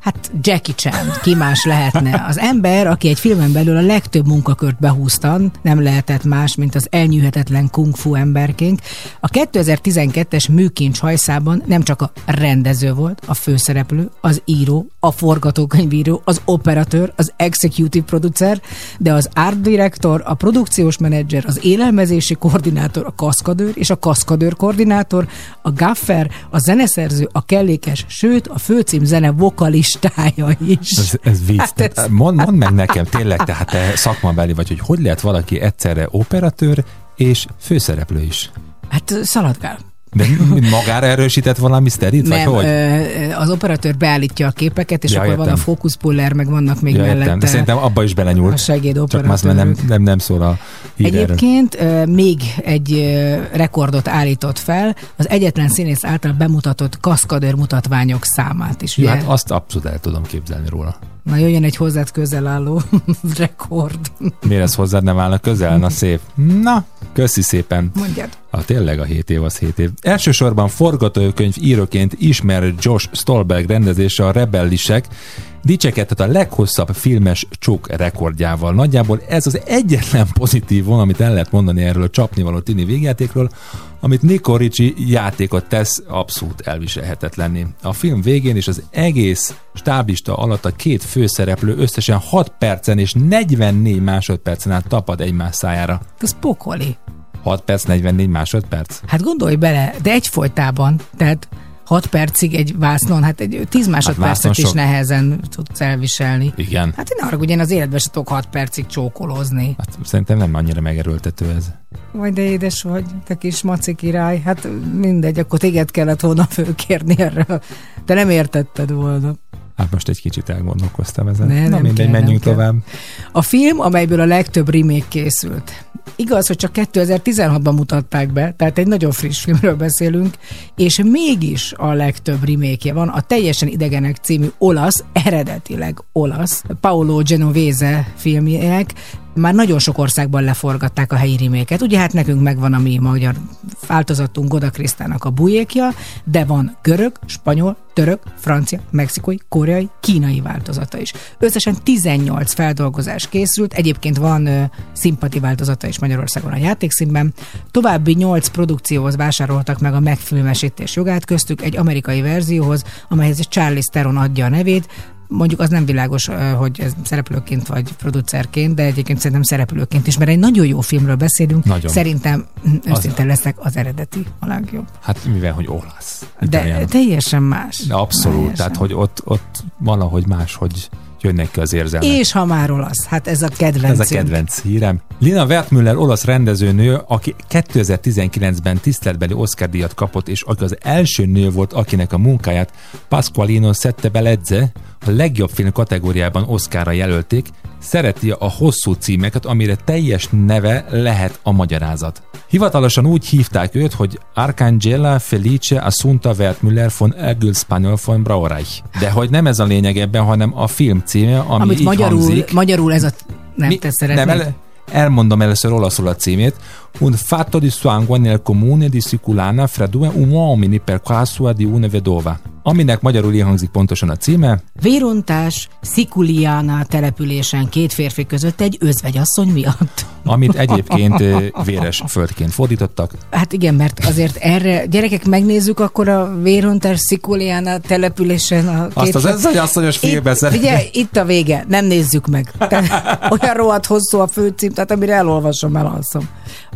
hát Jackie Chan, ki más lehetne. Az ember, aki egy filmen belül a legtöbb munkakört behúzta, nem lehetett más, mint az elnyűhetetlen kung fu emberként. A 2012-es műkincs hajszában nem csak a rendező volt, a főszereplő, az író, a forgatókönyvíró, az operatőr, az executive producer, de az art director, a produkciós menedzser, az élelmezési koordinátor, a kaszkadőr és a kaszkadőr koordinátor, a gaffer, a zeneszerző, a kellékes, sőt a főcím zene vokalistája is. Ez, ez vicc. Hát ez- Mond, mondd meg nekem tényleg, tehát te szakmabeli vagy, hogy hogy lehet valaki egyszerre operatőr és főszereplő is. Hát szaladgál. De magára erősített valami szterit, vagy hogy? az operatőr beállítja a képeket, és Ja, akkor van értem. a fókuszpuller, meg vannak még ja, értem, mellette. de szerintem abba is belenyúlt. a segédoperatőrök. Csak már nem, nem, nem szól a hír erről. Egyébként még egy rekordot állított fel, az egyetlen színész által bemutatott kaszkadőr mutatványok számát is. Ja, Ugye? hát azt abszolút el tudom képzelni róla. Na jöjjön egy hozzád közel álló rekord. Miért ez hozzád nem állna közel? Na szép. Na, Köszi szépen. Mondjad. A tényleg a 7 év az 7 év. Elsősorban forgatókönyv íróként ismer Josh Stolberg rendezése a Rebellisek, dicsekedett a leghosszabb filmes csók rekordjával. Nagyjából ez az egyetlen pozitív von, amit el lehet mondani erről a csapnivaló tini végjátékról, amit Nico Ricci játékot tesz abszolút elviselhetetlenné. A film végén és az egész stáblista alatt a két főszereplő összesen 6 percen és 44 másodpercen át tapad egymás szájára. Ez pokoli. 6 perc, 44 másodperc? Hát gondolj bele, de egyfolytában, tehát 6 percig egy vásznon, hát egy 10 másodpercet vásznon is sok. nehezen tudsz elviselni. Igen. Hát én arra, hogy én az életben se tudok 6 percig csókolózni. Hát szerintem nem annyira megerőltető ez. Vagy de édes vagy, te kis maci király. Hát mindegy, akkor téged kellett volna fölkérni erre. Te nem értetted volna. Hát most egy kicsit elgondolkoztam ezen. Ne, Na nem mindegy, kell, nem menjünk kell. tovább. A film, amelyből a legtöbb remake készült. Igaz, hogy csak 2016-ban mutatták be, tehát egy nagyon friss filmről beszélünk, és mégis a legtöbb remake van. A Teljesen idegenek című olasz, eredetileg olasz, Paolo Genovese filmjének már nagyon sok országban leforgatták a helyi reméket. Ugye hát nekünk megvan a mi magyar változatunk Goda Krisztának a bujékja, de van görög, spanyol, török, francia, mexikói, koreai, kínai változata is. Összesen 18 feldolgozás készült, egyébként van ö, színpadi változata is Magyarországon a játékszínben. További 8 produkcióhoz vásároltak meg a megfilmesítés jogát, köztük egy amerikai verzióhoz, amelyhez Charlie Theron adja a nevét, mondjuk az nem világos, hogy ez szereplőként vagy producerként, de egyébként szerintem szereplőként is, mert egy nagyon jó filmről beszélünk. Nagyon. Szerintem őszinte leszek, az eredeti a legjobb. Hát mivel, hogy olasz. De Italián. teljesen más. De abszolút, Teljesen. tehát hogy ott, ott valahogy máshogy jönnek ki az érzelmek. És ha már olasz, hát ez a kedvenc. Ez a kedvenc hírem. Lina Wertmüller olasz rendezőnő, aki 2019-ben tiszteletbeli Oscar díjat kapott, és aki az első nő volt, akinek a munkáját Pasqualino Sette Beledze a legjobb film kategóriában Oscarra jelölték, szereti a hosszú címeket, amire teljes neve lehet a magyarázat. Hivatalosan úgy hívták őt, hogy Arcangela Felice Assunta Wertmüller von Ergül Spanyol von Braureich. De hogy nem ez a lényeg ebben, hanem a film címe, ami Amit így magyarul, hangzik. magyarul ez a... Nem, Mi- te szeretnéd? nem, el, elmondom először olaszul a címét. Un fatto di sangue nel comune di Siculana fra due uomini per causa di una vedova. Aminek magyarul így hangzik pontosan a címe. Vérontás Szikuliana településen két férfi között egy özvegyasszony miatt. amit egyébként véres földként fordítottak. Hát igen, mert azért erre, gyerekek, megnézzük akkor a Vérontás Szikuliana településen a Azt az özvegyasszonyos szeretném. Ugye, itt a vége, nem nézzük meg. Tehát, olyan rohadt hosszú a főcím, tehát amire elolvasom, elalszom.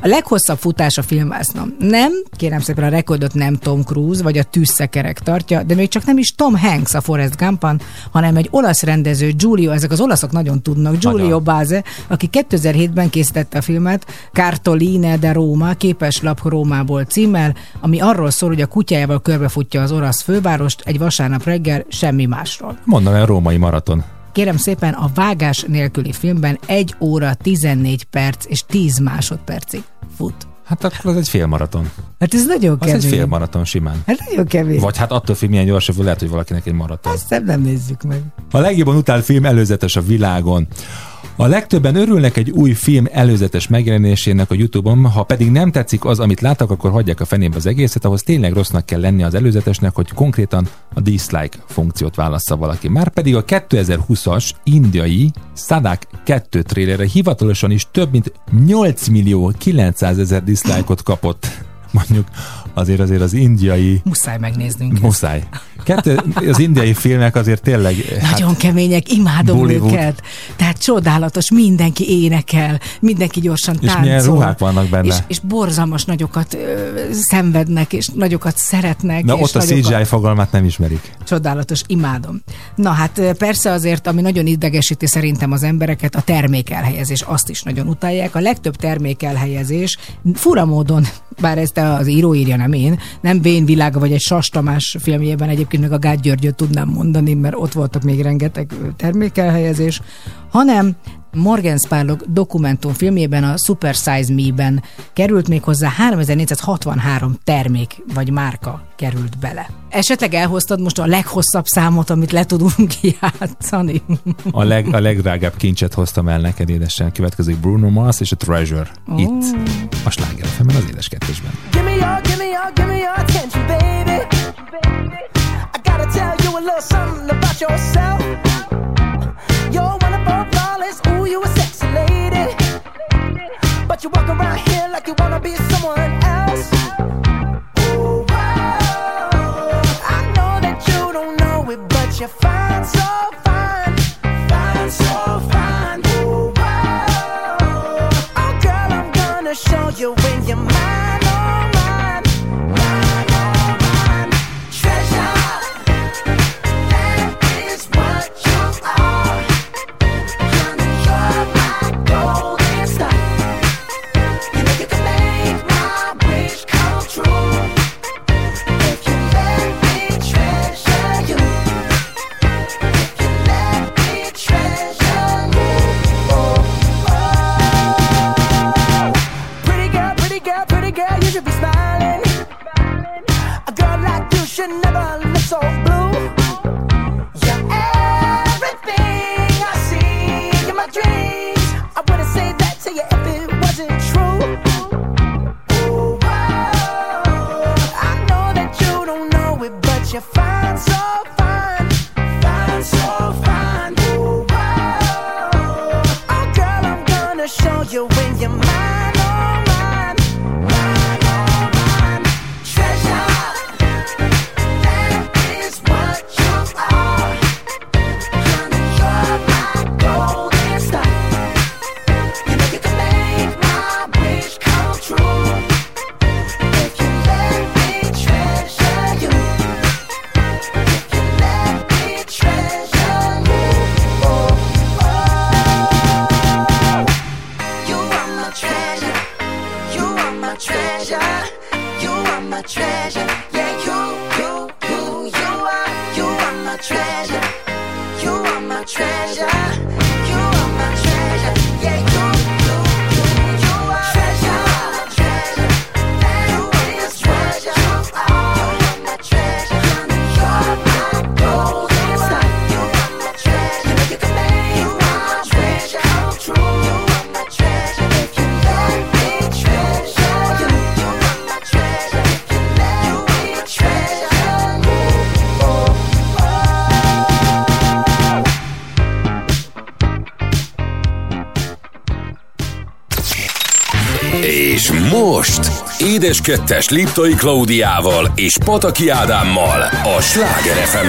A leghosszabb futás a filmvásznom. Nem, kérem szépen a rekordot nem Tom Cruise vagy a tűzszekerek tartja, de még csak nem is Tom Hanks a Forrest Gumpon, hanem egy olasz rendező, Giulio, ezek az olaszok nagyon tudnak, Giulio Nagyon. Báze, aki 2007-ben készítette a filmet Cartoline de Roma, képeslap Rómából címmel, ami arról szól, hogy a kutyájával körbefutja az olasz fővárost egy vasárnap reggel, semmi másról. Mondom el római maraton. Kérem szépen, a vágás nélküli filmben 1 óra 14 perc és 10 másodpercig fut. Hát akkor az egy félmaraton. Hát ez nagyon Az kevés. egy félmaraton simán. Hát nagyon kevés. Vagy hát attól függ, milyen gyors a fő, lehet, hogy valakinek egy maraton. Azt nem nézzük meg. A legjobban utált film előzetes a világon. A legtöbben örülnek egy új film előzetes megjelenésének a Youtube-on, ha pedig nem tetszik az, amit láttak, akkor hagyják a fenébe az egészet, ahhoz tényleg rossznak kell lenni az előzetesnek, hogy konkrétan a dislike funkciót válassza valaki. Már pedig a 2020-as indiai Sadak 2 trélere hivatalosan is több mint 8 millió 900 ezer dislike-ot kapott. Mondjuk azért azért az indiai Muszáj megnéznünk. Muszáj. Kettő, az indiai filmek azért tényleg... Nagyon kemények, imádom Bollywood. őket. Tehát csodálatos, mindenki énekel, mindenki gyorsan És táncol. milyen ruhák vannak benne. És, és borzalmas nagyokat ö, szenvednek, és nagyokat szeretnek. Na és ott a nagyokat... CGI fogalmát nem ismerik. Csodálatos, imádom. Na hát persze azért, ami nagyon idegesíti szerintem az embereket, a termékelhelyezés, azt is nagyon utálják. A legtöbb termékelhelyezés fura módon, bár ezt az író írja, nem én, nem Vén világa vagy egy Sas Tamás filmjében egyébként meg a Gát Györgyöt tudnám mondani, mert ott voltak még rengeteg termékelhelyezés, hanem Morgan Spurlock dokumentumfilmjében, a Super Size Me-ben került még hozzá 3463 termék vagy márka került bele. Esetleg elhoztad most a leghosszabb számot, amit le tudunk játszani? A, leg, a legdrágább kincset hoztam el neked, édesen. Következik Bruno Mars és a Treasure. Ó. Itt, a Sláger fm az édes kettesben. Give me your, give me your, give me your attention, baby. I gotta tell you a little something about yourself. You walk around here like you wanna be someone should never Édes Kettes Liptai Klaudiával és Pataki Ádámmal a Sláger fm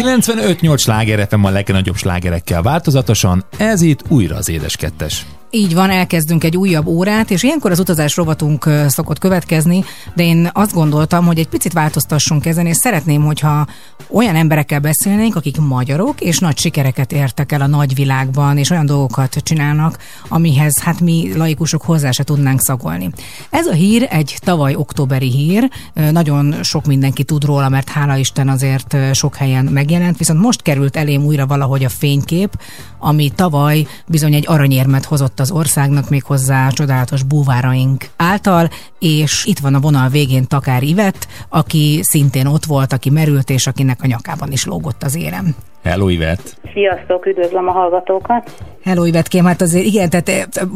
95-8 sláger FM a legnagyobb slágerekkel változatosan, ez itt újra az édes kettes. Így van, elkezdünk egy újabb órát, és ilyenkor az utazás rovatunk szokott következni, de én azt gondoltam, hogy egy picit változtassunk ezen, és szeretném, hogyha olyan emberekkel beszélnénk, akik magyarok, és nagy sikereket értek el a nagyvilágban, és olyan dolgokat csinálnak, amihez hát mi laikusok hozzá se tudnánk szagolni. Ez a hír egy tavaly októberi hír, nagyon sok mindenki tud róla, mert hála Isten azért sok helyen megjelent, viszont most került elém újra valahogy a fénykép, ami tavaly bizony egy aranyérmet hozott az országnak, méghozzá csodálatos búváraink által, és itt van a vonal végén Takár Ivet, aki szintén ott volt, aki merült, és akinek a nyakában is lógott az érem. Hello, Ivet! Sziasztok, üdvözlöm a hallgatókat! Hello, Ivetkém, hát azért igen, tehát eh,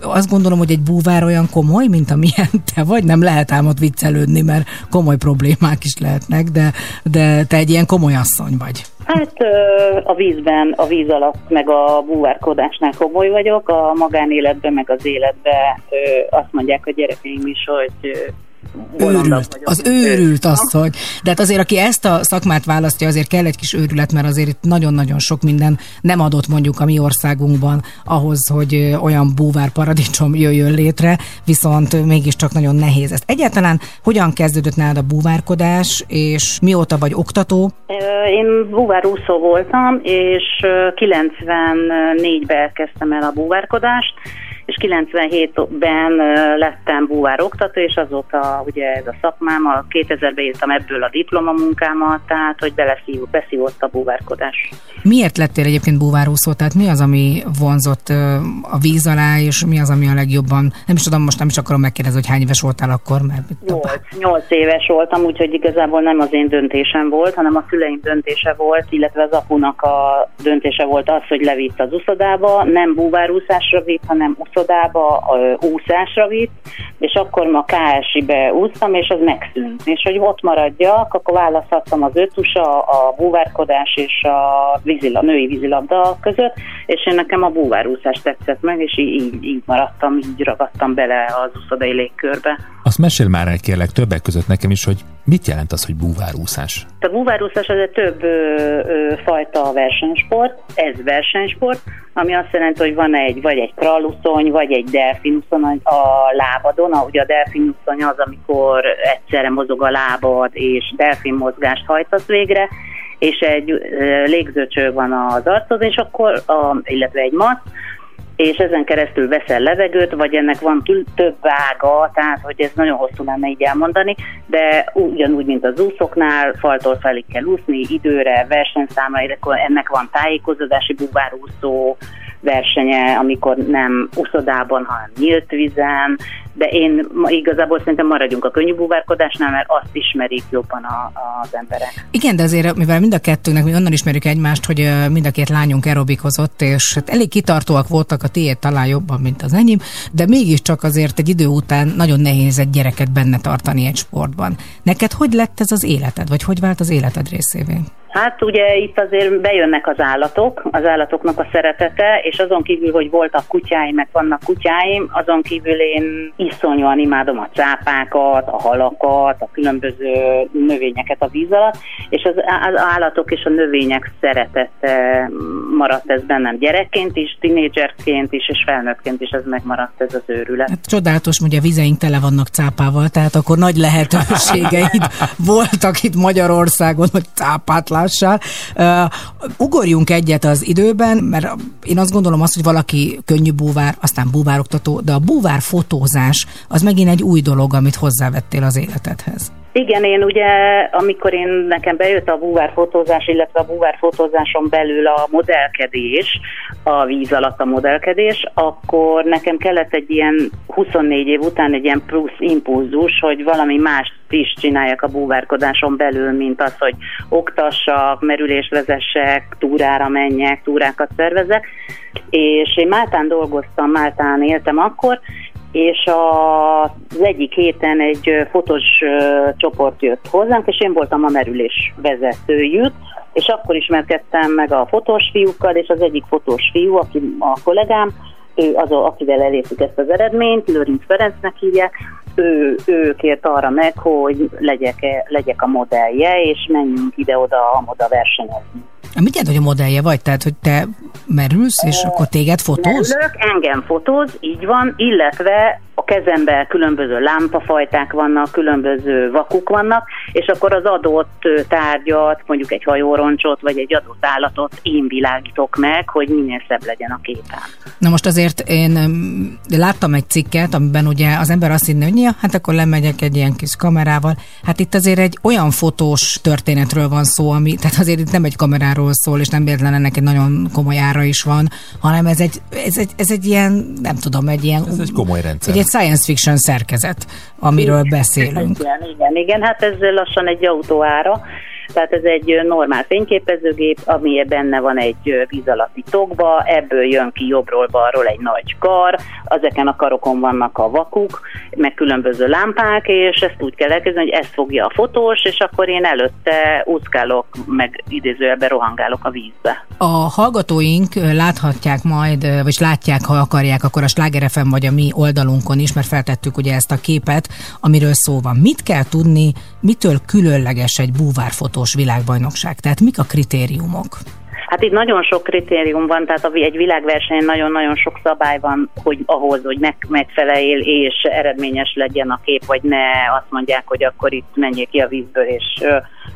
azt gondolom, hogy egy búvár olyan komoly, mint amilyen te vagy, nem lehet ám ott viccelődni, mert komoly problémák is lehetnek, de, de te egy ilyen komoly asszony vagy. Hát a vízben, a víz alatt, meg a búvárkodásnál komoly vagyok, a magánéletben, meg az életben azt mondják a gyerekeim is, hogy Őrült, az őrült asszony. De hát azért, aki ezt a szakmát választja, azért kell egy kis őrület, mert azért itt nagyon-nagyon sok minden nem adott mondjuk a mi országunkban ahhoz, hogy olyan búvár paradicsom jöjjön létre, viszont mégiscsak nagyon nehéz. Ezt egyáltalán hogyan kezdődött nálad a búvárkodás, és mióta vagy oktató? Én búvárúszó voltam, és ö, 94-ben kezdtem el a búvárkodást, és 97-ben ö, lettem búvár oktató, és azóta ugye ez a szakmám, a 2000-ben írtam ebből a diplomamunkámat, tehát hogy beleszív, beszívott a búvárkodás. Miért lettél egyébként búvárúszó? Tehát mi az, ami vonzott a víz alá, és mi az, ami a legjobban, nem is tudom, most nem is akarom megkérdezni, hogy hány éves voltál akkor, mert 8, 8 éves voltam, úgyhogy igazából nem az én döntésem volt, hanem a szüleim döntése volt, illetve az apunak a döntése volt az, hogy levitt az uszodába, nem búvárúszásra vitt, hanem uszodába ö, úszásra vitt, és akkor ma KSI-be úsztam, és az megszűnt. És hogy ott maradjak, akkor választhattam az ötusa, a búvárkodás és a vízilab, női vízilabda között, és én nekem a búvárúszás tetszett meg, és így, így, maradtam, így ragadtam bele az uszodai légkörbe. Azt mesél már el kérlek többek között nekem is, hogy mit jelent az, hogy búvárúszás? A búvárúszás az egy több ö, ö, fajta versenysport, ez versenysport, ami azt jelenti, hogy van egy, vagy egy kraluszony, vagy egy delfinuszony a lábadon, ahogy a delfinuszony az, amikor egyszerre mozog a lábad, és delfin mozgást hajtasz végre, és egy légzőcső van az arcod, és akkor, a, illetve egy masz, és ezen keresztül veszel levegőt, vagy ennek van több ága, tehát hogy ez nagyon hosszú lenne így elmondani, de ugyanúgy, mint az úszoknál, faltól felé kell úszni, időre, versenyszámra, ennek van tájékozódási búvárúszó versenye, amikor nem uszodában, hanem nyílt vízen, de én igazából szerintem maradjunk a könnyű búvárkodásnál, mert azt ismerik jobban a, az emberek. Igen, de azért, mivel mind a kettőnek, mi onnan ismerjük egymást, hogy mind a két lányunk aerobikozott, és hát elég kitartóak voltak, a tiéd talán jobban, mint az enyém, de mégiscsak azért egy idő után nagyon nehéz egy gyereket benne tartani egy sportban. Neked hogy lett ez az életed, vagy hogy vált az életed részévé? Hát ugye itt azért bejönnek az állatok, az állatoknak a szeretete, és azon kívül, hogy voltak kutyáim, meg vannak kutyáim, azon kívül én iszonyúan imádom a cápákat, a halakat, a különböző növényeket a víz alatt, és az, az állatok és a növények szeretete maradt ez bennem gyerekként is, tinédzserként is, és felnőttként is ez megmaradt ez az őrület. Hát csodálatos, hogy a vizeink tele vannak cápával, tehát akkor nagy lehetőségeid voltak itt Magyarországon, hogy cápát Uh, ugorjunk egyet az időben, mert én azt gondolom azt, hogy valaki könnyű búvár, aztán búvároktató, de a búvár fotózás az megint egy új dolog, amit hozzávettél az életedhez. Igen, én ugye, amikor én nekem bejött a búvárfotózás, illetve a búvárfotózáson belül a modellkedés, a víz alatt a modellkedés, akkor nekem kellett egy ilyen 24 év után egy ilyen plusz impulzus, hogy valami mást is csináljak a búvárkodáson belül, mint az, hogy oktassak, merülést vezessek, túrára menjek, túrákat szervezek. És én Máltán dolgoztam, Máltán éltem akkor, és a, az egyik héten egy fotós csoport jött hozzánk, és én voltam a merülés vezetőjük, és akkor ismerkedtem meg a fotós fiúkkal, és az egyik fotós fiú, aki a kollégám, ő az, akivel elértük ezt az eredményt, Lőrinc Ferencnek hívják, ő, ő kért arra meg, hogy legyek, legyek a modellje, és menjünk ide-oda-amoda versenyezni. Mit jelent, hogy a modellje vagy? Tehát, hogy te merülsz, és akkor téged fotóz? Merülök, engem fotóz, így van, illetve a kezemben különböző lámpafajták vannak, különböző vakuk vannak, és akkor az adott tárgyat, mondjuk egy hajóroncsot, vagy egy adott állatot én világítok meg, hogy minél szebb legyen a képen. Na most azért én láttam egy cikket, amiben ugye az ember azt hinné, hogy ja, hát akkor lemegyek egy ilyen kis kamerával. Hát itt azért egy olyan fotós történetről van szó, ami, tehát azért itt nem egy kameráról szól, és nem véletlen ennek egy nagyon komoly ára is van, hanem ez egy, ez egy, ez egy ilyen, nem tudom, egy ilyen... Ez egy komoly rendszer. Egy science fiction szerkezet, amiről beszélünk. Igen, igen, igen, hát ez lassan egy autó ára. Tehát ez egy normál fényképezőgép, ami benne van egy víz alatti tokba, ebből jön ki jobbról-balról egy nagy kar, ezeken a karokon vannak a vakuk, meg különböző lámpák, és ezt úgy kell elkezdeni, hogy ezt fogja a fotós, és akkor én előtte úszkálok, meg idézőjelben rohangálok a vízbe. A hallgatóink láthatják majd, vagy látják, ha akarják, akkor a Sláger FM vagy a mi oldalunkon is, mert feltettük ugye ezt a képet, amiről szó van. Mit kell tudni, mitől különleges egy búvárfotós világbajnokság? Tehát mik a kritériumok? Hát itt nagyon sok kritérium van, tehát egy világversenyen nagyon-nagyon sok szabály van, hogy ahhoz, hogy meg, megfeleljél és eredményes legyen a kép, vagy ne azt mondják, hogy akkor itt menjél ki a vízből, és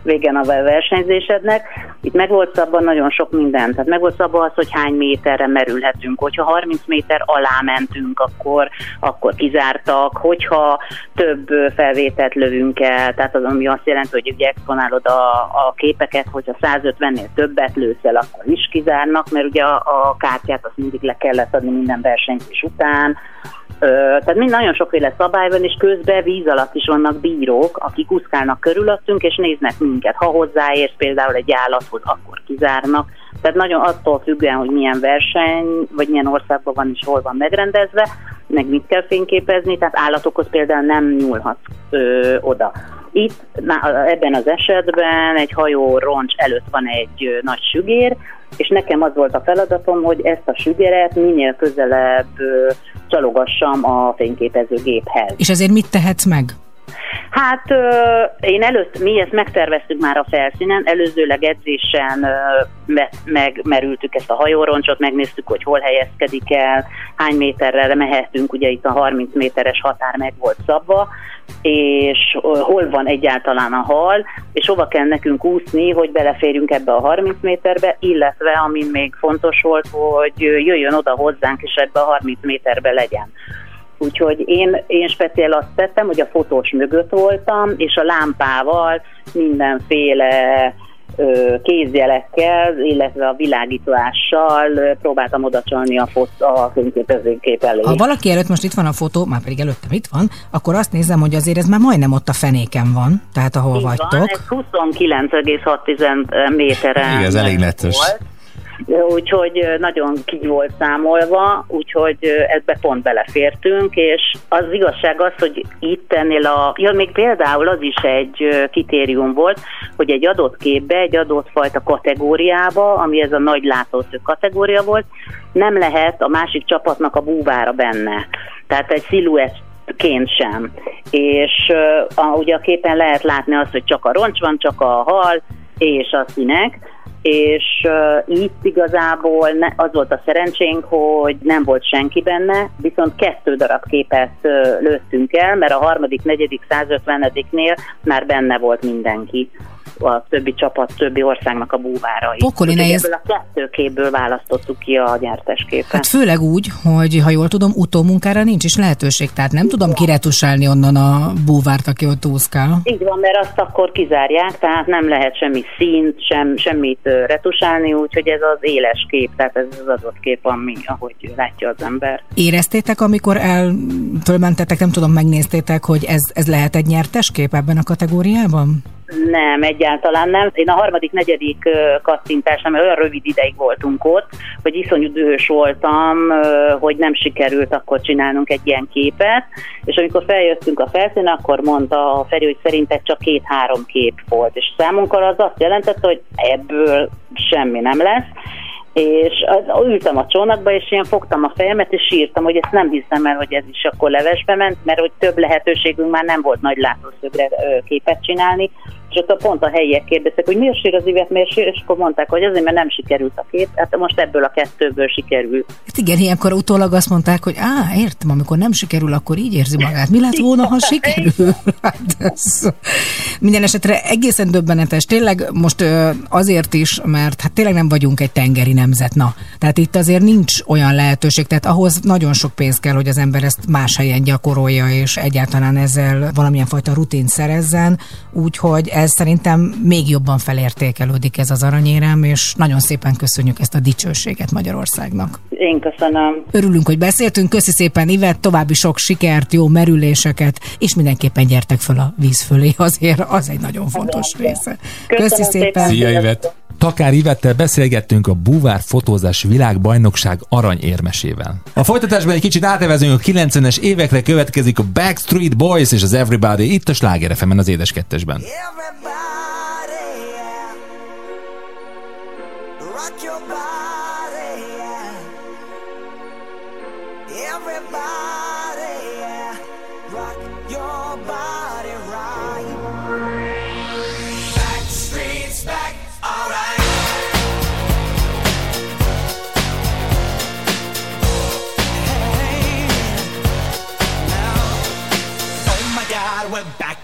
végen a versenyzésednek. Itt meg volt szabva nagyon sok minden. Tehát meg volt szabva az, hogy hány méterre merülhetünk. Hogyha 30 méter alá mentünk, akkor, akkor kizártak. Hogyha több felvételt lövünk el, tehát az, ami azt jelenti, hogy ugye exponálod a, a képeket, hogyha 150-nél többet lősz el, akkor is kizárnak, mert ugye a, a kártyát azt mindig le kellett adni minden versenyzés után. Tehát mind nagyon sokféle szabály van, és közben víz alatt is vannak bírók, akik úszkálnak körülöttünk, és néznek minket. Ha hozzáérsz például egy állathoz, akkor kizárnak. Tehát nagyon attól függően, hogy milyen verseny, vagy milyen országban van és hol van megrendezve, meg mit kell fényképezni, tehát állatokhoz például nem nyúlhatsz ö, oda. Itt na, ebben az esetben egy hajó roncs előtt van egy ö, nagy sügér, és nekem az volt a feladatom, hogy ezt a sügeret minél közelebb csalogassam a fényképezőgéphez. És ezért mit tehetsz meg? Hát én előtt, mi ezt megterveztük már a felszínen, előzőleg edzésen megmerültük ezt a hajóroncsot, megnéztük, hogy hol helyezkedik el, hány méterre mehetünk, ugye itt a 30 méteres határ meg volt szabva, és hol van egyáltalán a hal, és hova kell nekünk úszni, hogy beleférjünk ebbe a 30 méterbe, illetve ami még fontos volt, hogy jöjjön oda hozzánk, és ebbe a 30 méterbe legyen. Úgyhogy én, én speciál azt tettem, hogy a fotós mögött voltam, és a lámpával mindenféle ö, kézjelekkel, illetve a világítással próbáltam odacsalni a, fot, a fényképezőgép elé. Ha valaki előtt most itt van a fotó, már pedig előttem itt van, akkor azt nézem, hogy azért ez már majdnem ott a fenéken van, tehát ahol Így vagytok. Van, ez 29,6 méteren Igen, ez elég netes. volt. Úgyhogy nagyon ki volt számolva, úgyhogy ebbe pont belefértünk, és az igazság az, hogy itt ennél a... Ja, még például az is egy kritérium volt, hogy egy adott képbe, egy adott fajta kategóriába, ami ez a nagy látószög kategória volt, nem lehet a másik csapatnak a búvára benne. Tehát egy sziluett ként sem. És a, ugye a képen lehet látni azt, hogy csak a roncs van, csak a hal és a színek, és uh, itt igazából ne, az volt a szerencsénk, hogy nem volt senki benne, viszont kettő darab képet uh, lőttünk el, mert a harmadik, negyedik, 150-nél már benne volt mindenki a többi csapat, többi országnak a búvárai. Pokoli nehéz. Ebből a kettő képből választottuk ki a nyertes képet. Hát főleg úgy, hogy ha jól tudom, utómunkára nincs is lehetőség, tehát nem tudom kiretusálni onnan a búvárt, aki ott úszkál. Így van, mert azt akkor kizárják, tehát nem lehet semmi színt, sem, semmit retusálni, úgyhogy ez az éles kép, tehát ez az adott kép, ami, ahogy látja az ember. Éreztétek, amikor el fölmentetek, nem tudom, megnéztétek, hogy ez, ez lehet egy nyertes kép ebben a kategóriában? Nem, egyáltalán nem. Én a harmadik, negyedik ö, kattintásnál, mert olyan rövid ideig voltunk ott, hogy iszonyú dühös voltam, hogy nem sikerült akkor csinálnunk egy ilyen képet, és amikor feljöttünk a felszínen, akkor mondta a Feri, hogy szerinted csak két-három kép volt, és számunkra az azt jelentette, hogy ebből semmi nem lesz, és az- ültem a csónakba, és én fogtam a fejemet, és sírtam, hogy ezt nem hiszem el, hogy ez is akkor levesbe ment, mert hogy több lehetőségünk már nem volt nagy látószögre képet csinálni, és ott a pont a helyiek kérdeztek, hogy miért sír az ivet, miért sír, és akkor mondták, hogy azért, mert nem sikerült a kép, hát most ebből a kettőből sikerül. Hát igen, ilyenkor utólag azt mondták, hogy á, értem, amikor nem sikerül, akkor így érzi magát. Mi lett volna, ha sikerül? Hát ez... Minden esetre egészen döbbenetes. Tényleg most azért is, mert hát tényleg nem vagyunk egy tengeri nemzet. Na, tehát itt azért nincs olyan lehetőség, tehát ahhoz nagyon sok pénz kell, hogy az ember ezt más helyen gyakorolja, és egyáltalán ezzel valamilyen fajta rutint szerezzen, úgyhogy ez szerintem még jobban felértékelődik ez az aranyérem, és nagyon szépen köszönjük ezt a dicsőséget Magyarországnak. Én köszönöm. Örülünk, hogy beszéltünk. Köszi szépen, Ivet, további sok sikert, jó merüléseket, és mindenképpen gyertek föl a víz fölé, azért az egy nagyon fontos része. Köszi szépen. Szia, Ivet! Takár Ivettel beszélgettünk a Buvár fotózás világbajnokság aranyérmesével. A folytatásban egy kicsit átevezünk a 90-es évekre, következik a Backstreet Boys és az Everybody itt a Sláger az édes kettesben. Rock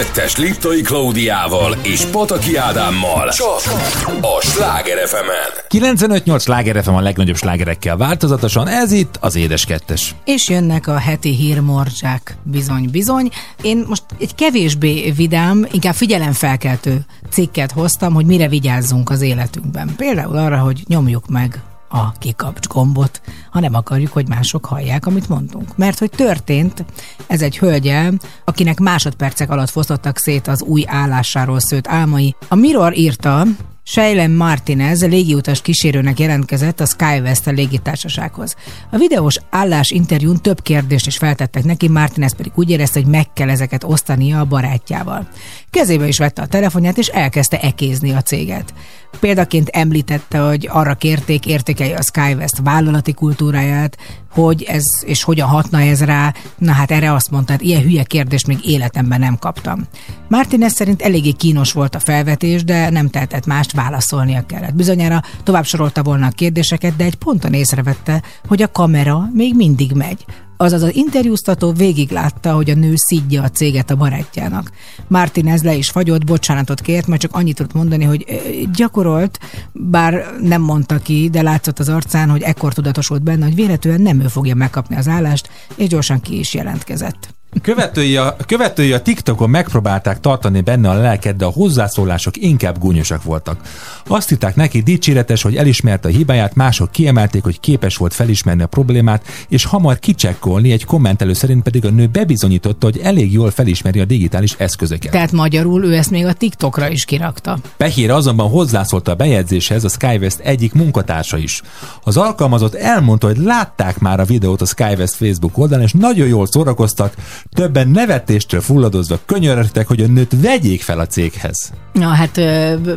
2-es Liptai Klaudiával és Pataki Ádámmal. Csak a Sláger fm 95-8 Sláger FM a legnagyobb slágerekkel változatosan, ez itt az Édes Kettes. És jönnek a heti hírmorzsák, bizony, bizony. Én most egy kevésbé vidám, inkább figyelemfelkeltő cikket hoztam, hogy mire vigyázzunk az életünkben. Például arra, hogy nyomjuk meg a kikapcs gombot, ha nem akarjuk, hogy mások hallják, amit mondunk. Mert hogy történt ez egy hölgyel, akinek másodpercek alatt fosztottak szét az új állásáról szőtt álmai. A Mirror írta, Shailen Martinez légiutas kísérőnek jelentkezett a SkyWest légitársasághoz. A videós állás interjún több kérdést is feltettek neki, Martinez pedig úgy érezte, hogy meg kell ezeket osztania a barátjával. Kezébe is vette a telefonját, és elkezdte ekézni a céget. Példaként említette, hogy arra kérték, értékelje a SkyWest vállalati kultúráját, hogy ez és hogyan hatna ez rá. Na hát erre azt mondta, hát ilyen hülye kérdést még életemben nem kaptam. Martinez szerint eléggé kínos volt a felvetés, de nem tehetett mást, válaszolnia kellett. Bizonyára tovább sorolta volna a kérdéseket, de egy ponton észrevette, hogy a kamera még mindig megy. Azaz az interjúztató végig látta, hogy a nő szidja a céget a barátjának. Martinez le is fagyott, bocsánatot kért, mert csak annyit tudott mondani, hogy gyakorolt, bár nem mondta ki, de látszott az arcán, hogy ekkor tudatosult benne, hogy véletlenül nem ő fogja megkapni az állást, és gyorsan ki is jelentkezett. Követői a, követői a TikTokon megpróbálták tartani benne a lelket, de a hozzászólások inkább gúnyosak voltak. Azt hitták neki dicséretes, hogy elismerte a hibáját, mások kiemelték, hogy képes volt felismerni a problémát, és hamar kicsekkolni, egy kommentelő szerint pedig a nő bebizonyította, hogy elég jól felismeri a digitális eszközöket. Tehát magyarul ő ezt még a TikTokra is kirakta. Pehér azonban hozzászólt a bejegyzéshez a SkyWest egyik munkatársa is. Az alkalmazott elmondta, hogy látták már a videót a SkyWest Facebook oldalán, és nagyon jól szórakoztak, többen nevetéstől fulladozva könyörögtek, hogy a nőt vegyék fel a céghez. Na hát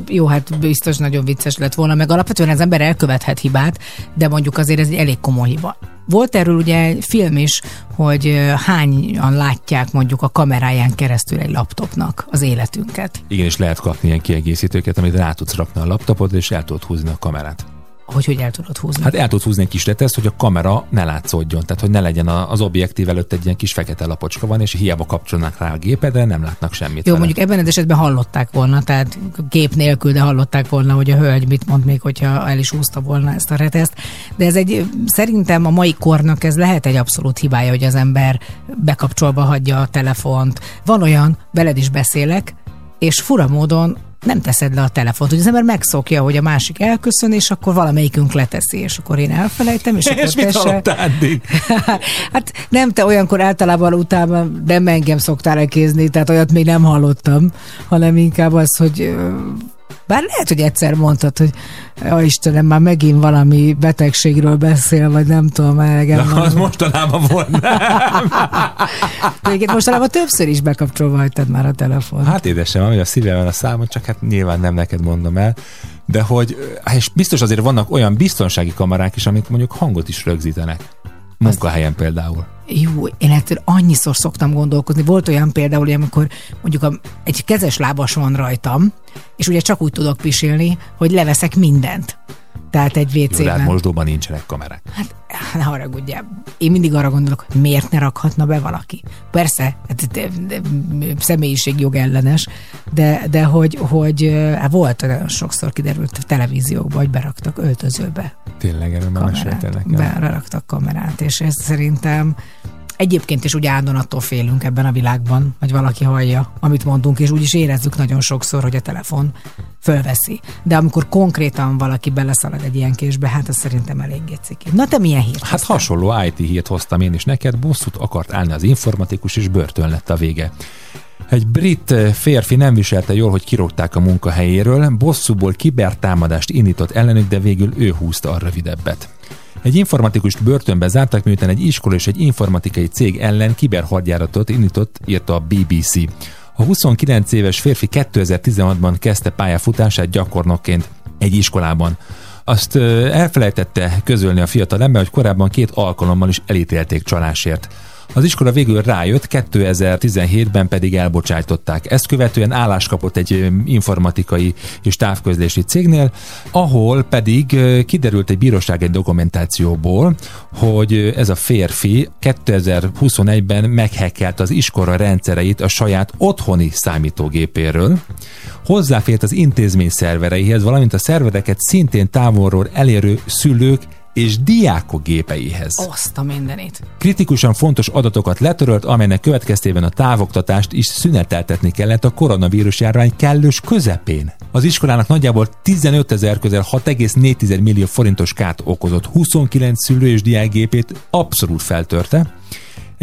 jó, hát biztos nagyon vicces lett volna, meg alapvetően az ember elkövethet hibát, de mondjuk azért ez egy elég komoly hiba. Volt erről ugye film is, hogy hányan látják mondjuk a kameráján keresztül egy laptopnak az életünket. Igen, és lehet kapni ilyen kiegészítőket, amit rá tudsz rakni a laptopodra, és el tudod húzni a kamerát. Hogy hogy el tudod húzni? Hát el tudsz húzni egy kis reteszt, hogy a kamera ne látszódjon, tehát hogy ne legyen az objektív előtt egy ilyen kis fekete lapocska van, és hiába kapcsolnak rá a gépedre, nem látnak semmit. Jó, vele. mondjuk ebben az esetben hallották volna, tehát gép nélkül, de hallották volna, hogy a hölgy mit mond még, hogyha el is húzta volna ezt a reteszt. De ez egy, szerintem a mai kornak ez lehet egy abszolút hibája, hogy az ember bekapcsolva hagyja a telefont. Van olyan, veled is beszélek, és fura módon nem teszed le a telefont, hogy az ember megszokja, hogy a másik elköszön, és akkor valamelyikünk leteszi, és akkor én elfelejtem, és, akkor és mit te se-? Hát nem, te olyankor általában utána nem engem szoktál elkézni, tehát olyat még nem hallottam, hanem inkább az, hogy bár lehet, hogy egyszer mondtad, hogy ja, Istenem, már megint valami betegségről beszél, vagy nem tudom, elegem Na, van. az mostanában volt. Egyébként mostanában többször is bekapcsolva hagytad már a telefon. Hát édesem, ami a szívemen a számon, csak hát nyilván nem neked mondom el. De hogy, és biztos azért vannak olyan biztonsági kamerák is, amik mondjuk hangot is rögzítenek. Munkahelyen például. Jó, én ettől annyiszor szoktam gondolkozni. Volt olyan például, hogy amikor mondjuk egy kezes lábas van rajtam, és ugye csak úgy tudok pisilni, hogy leveszek mindent. Tehát egy Jó, de hát WC-ben. mosdóban nincsenek kamerák. ne haragudjál. Én mindig arra gondolok, hogy miért ne rakhatna be valaki. Persze, hát de, de, személyiségjog ellenes, de, de hogy, hogy hát volt olyan sokszor kiderült a televíziókban, hogy beraktak öltözőbe Tényleg, erről már meséltél nekem. Beraktak kamerát, és ez szerintem Egyébként is ugye állandóan attól félünk ebben a világban, hogy valaki hallja, amit mondunk, és úgy is érezzük nagyon sokszor, hogy a telefon fölveszi. De amikor konkrétan valaki beleszalad egy ilyen késbe, hát az szerintem eléggé ciki. Na te milyen hírt? Hát hasonló IT hírt hoztam én is neked, bosszút akart állni az informatikus, és börtön lett a vége. Egy brit eh, férfi nem viselte jól, hogy kirogták a munkahelyéről, bosszúból kibertámadást indított ellenük, de végül ő húzta a rövidebbet. Egy informatikust börtönbe zártak, miután egy iskola és egy informatikai cég ellen kiberhadjáratot indított, írta a BBC. A 29 éves férfi 2016-ban kezdte pályafutását gyakornokként egy iskolában. Azt elfelejtette közölni a fiatal ember, hogy korábban két alkalommal is elítélték csalásért. Az iskola végül rájött, 2017-ben pedig elbocsájtották. Ezt követően állást kapott egy informatikai és távközlési cégnél, ahol pedig kiderült egy bíróság egy dokumentációból, hogy ez a férfi 2021-ben meghekkelt az iskola rendszereit a saját otthoni számítógépéről, hozzáfért az intézmény szervereihez, valamint a szervereket szintén távolról elérő szülők és diákok gépeihez. Azt a mindenit. Kritikusan fontos adatokat letörölt, amelynek következtében a távoktatást is szüneteltetni kellett a koronavírus járvány kellős közepén. Az iskolának nagyjából 15 ezer közel 6,4 millió forintos kárt okozott. 29 szülő és diákgépét abszolút feltörte.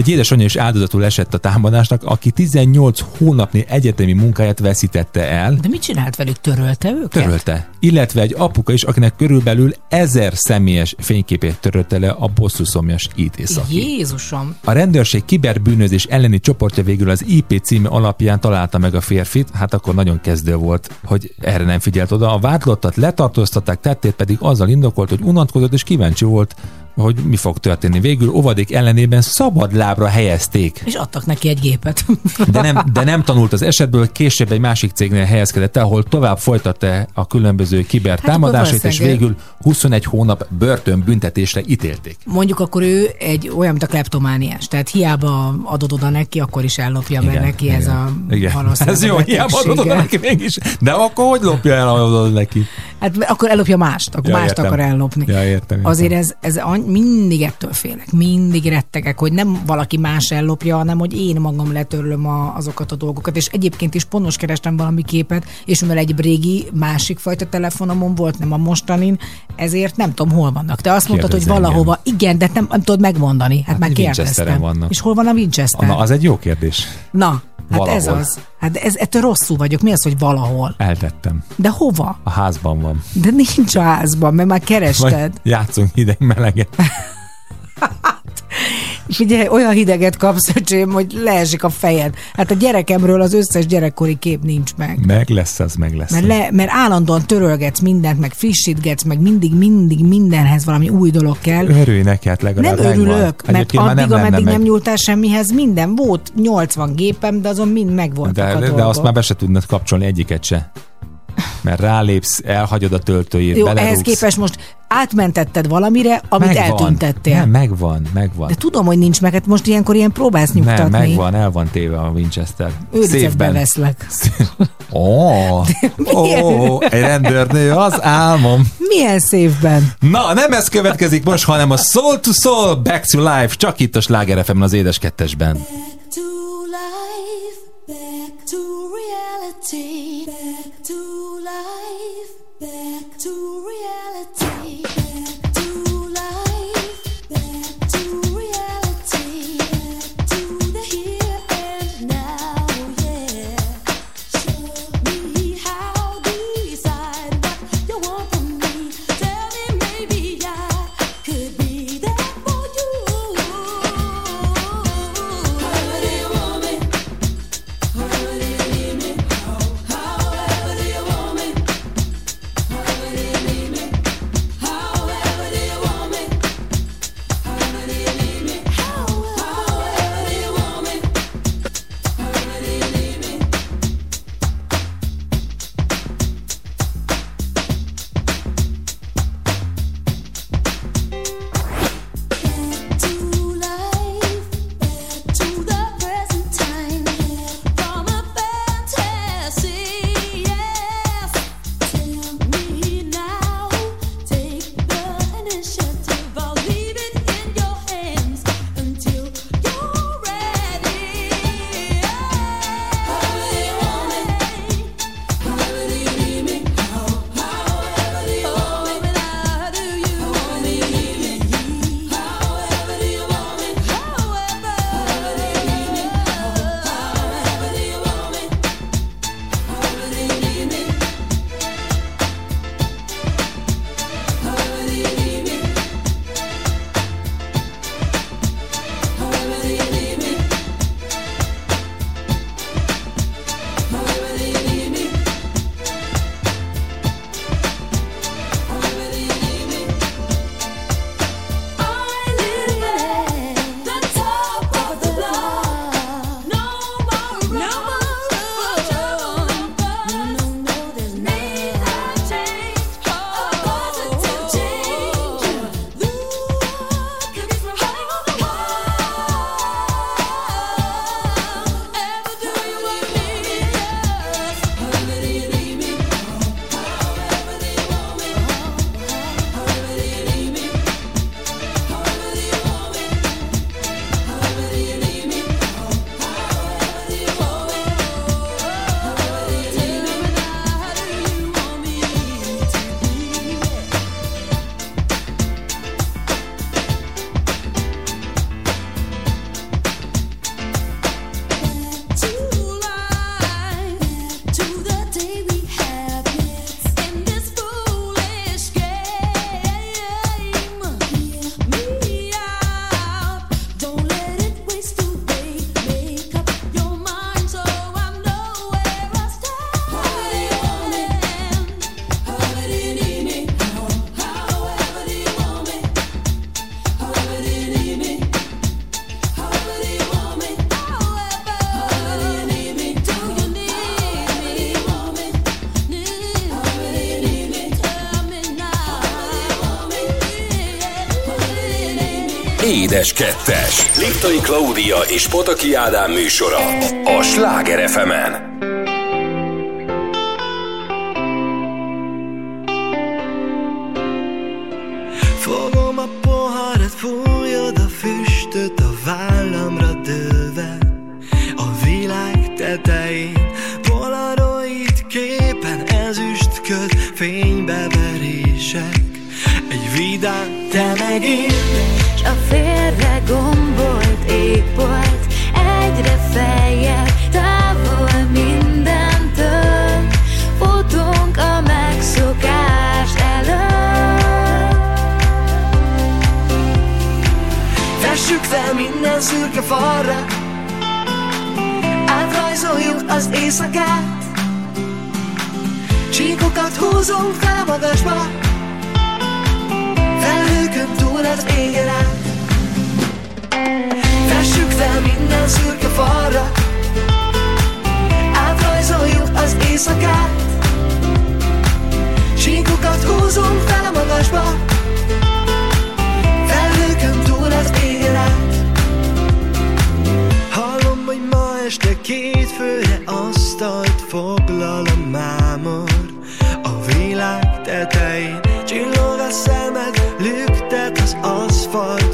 Egy édesanyja is áldozatul esett a támadásnak, aki 18 hónapnyi egyetemi munkáját veszítette el. De mit csinált velük? Törölte őket? Törölte. Illetve egy apuka is, akinek körülbelül ezer személyes fényképét törölte le a bosszúszomjas IT szaki. Jézusom! A rendőrség kiberbűnözés elleni csoportja végül az IP címe alapján találta meg a férfit, hát akkor nagyon kezdő volt, hogy erre nem figyelt oda. A vádlottat letartóztatták, tettét pedig azzal indokolt, hogy unatkozott és kíváncsi volt, hogy mi fog történni. Végül óvadék ellenében szabad lábra helyezték. És adtak neki egy gépet. De nem, de nem tanult az esetből, később egy másik cégnél helyezkedett el, ahol tovább folytatta a különböző kibertámadásait, Hát és végül 21 hónap börtönbüntetésre ítélték. Mondjuk akkor ő egy olyan, mint a kleptomániás. Tehát hiába adod oda neki, akkor is ellopja, mert neki ez a Igen. Ez jó, hiába adod oda neki mégis. De akkor hogy lopja el adod neki? Hát akkor ellopja mást, akkor Ja, mást értem. akar ellopni. Ja, értem, értem. Azért ez, ez mindig ettől félek, mindig rettegek, hogy nem valaki más ellopja, hanem hogy én magam letörlöm a, azokat a dolgokat. És egyébként is pont most kerestem valami képet, és mivel egy régi másik fajta telefonomon volt, nem a mostanin, ezért nem tudom, hol vannak. Te azt mondtad, hogy valahova, igen, de nem, nem tudod megmondani. Hát, Hát már kérdeztem. vannak. És hol van a Winchester? Na, az egy jó kérdés. Na, hát ez Valahol. az. Hát ez, ettől rosszul vagyok. Mi az, hogy valahol? Eltettem. De hova? A házban van. De nincs a házban, mert már kerested. Vagy játszunk hideg meleget. Figyelj, olyan hideget kapsz, öcsém, hogy leesik a fejed. Hát a gyerekemről az összes gyerekkori kép nincs meg. Meg lesz az, meg lesz. Mert, le, mert állandóan törölgetsz mindent, meg frissítgetsz, meg mindig, mindig mindenhez valami új dolog kell. Örülj neki, hát Nem legalább megvan. örülök, mert Egyébként már addig, nem ameddig meg. nem nyúltál semmihez, minden volt, 80 gépem, de azon mind megvoltak a De, de dolgok. azt már be se tudnád kapcsolni egyiket se. Mert rálépsz, elhagyod a töltőjét, Jó, belerúgsz. ehhez képest most átmentetted valamire, amit megvan. eltüntettél. Nem, megvan, megvan. De tudom, hogy nincs meg, hát most ilyenkor ilyen próbálsz nyugtatni. nem, megvan, el van téve a Winchester. Őrizetbe veszlek. Ó, ó, egy rendőrnő, az álmom. Milyen széfben? Na, nem ez következik most, hanem a Soul to Soul, Back to Life, csak itt a Sláger FM-en az édes kettesben. to life, back to reality, Édes Kettes. Liptai Klaudia és Pataki Ádám műsora a Sláger fm -en. Fogom a poharat, fújod a füstöt a vállamra dőlve A világ tetején polaroid képen ezüst köd fénybeverések Egy vidám, te meg én, a fél égbolt Egyre feljebb távol mindentől. Futunk a megszokás előtt. Fessük fel minden szürke falra. Az éjszakát. Csíkokat húzunk fel a magasba. Felhőkön túl az égen át Fel minden szürke falra Átrajzoljuk az éjszakát Csíkokat húzunk fel a magasba Felhőkön túl az égen át Hallom, hogy ma este két főre asztalt foglal a mámor. A világ tetején csillog a szemed Lüktet az aszfalt,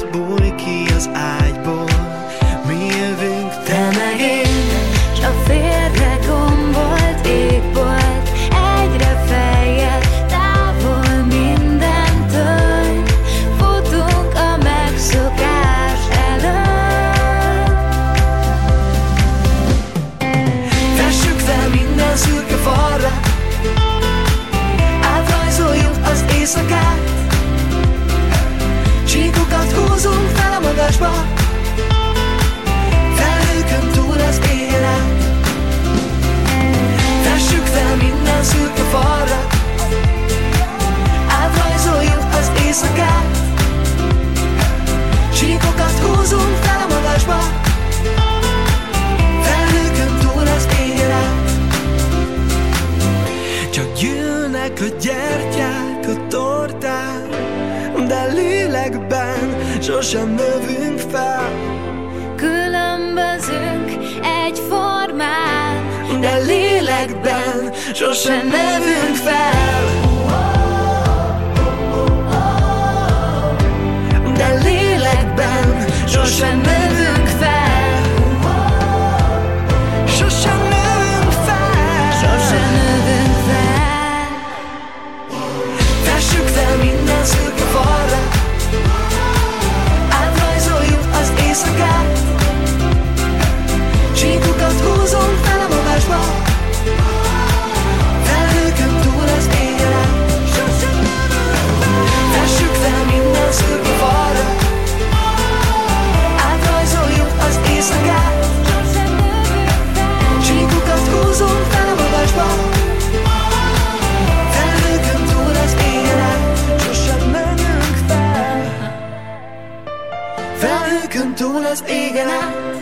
gyertyák a tortán De lélekben sosem növünk fel. Különbözünk egyformán De lélekben sosem növünk fel. De lélekben sosem növünk fel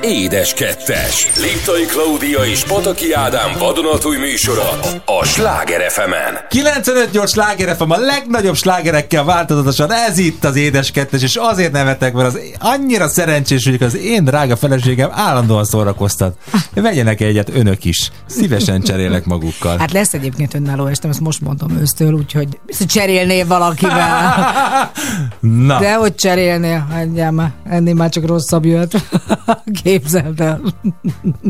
át Édes kettes. Liptai Klaudia és Pataki Ádám vadonatúj műsora a Sláger fm 95-8 sláger FM a legnagyobb slágerekkel változatosan, ez itt az édes kettes, és azért nevetek, mert az annyira szerencsés, hogy az én drága feleségem állandóan szórakoztat. Vegyenek egyet önök is. Szívesen cserélek magukkal. Hát lesz egyébként önálló estem, ezt most mondom ősztől, úgyhogy cserélnél valakivel. Na. De hogy cserélnél? Hagyjál már, ennél már csak rosszabb jött. Képzeld el.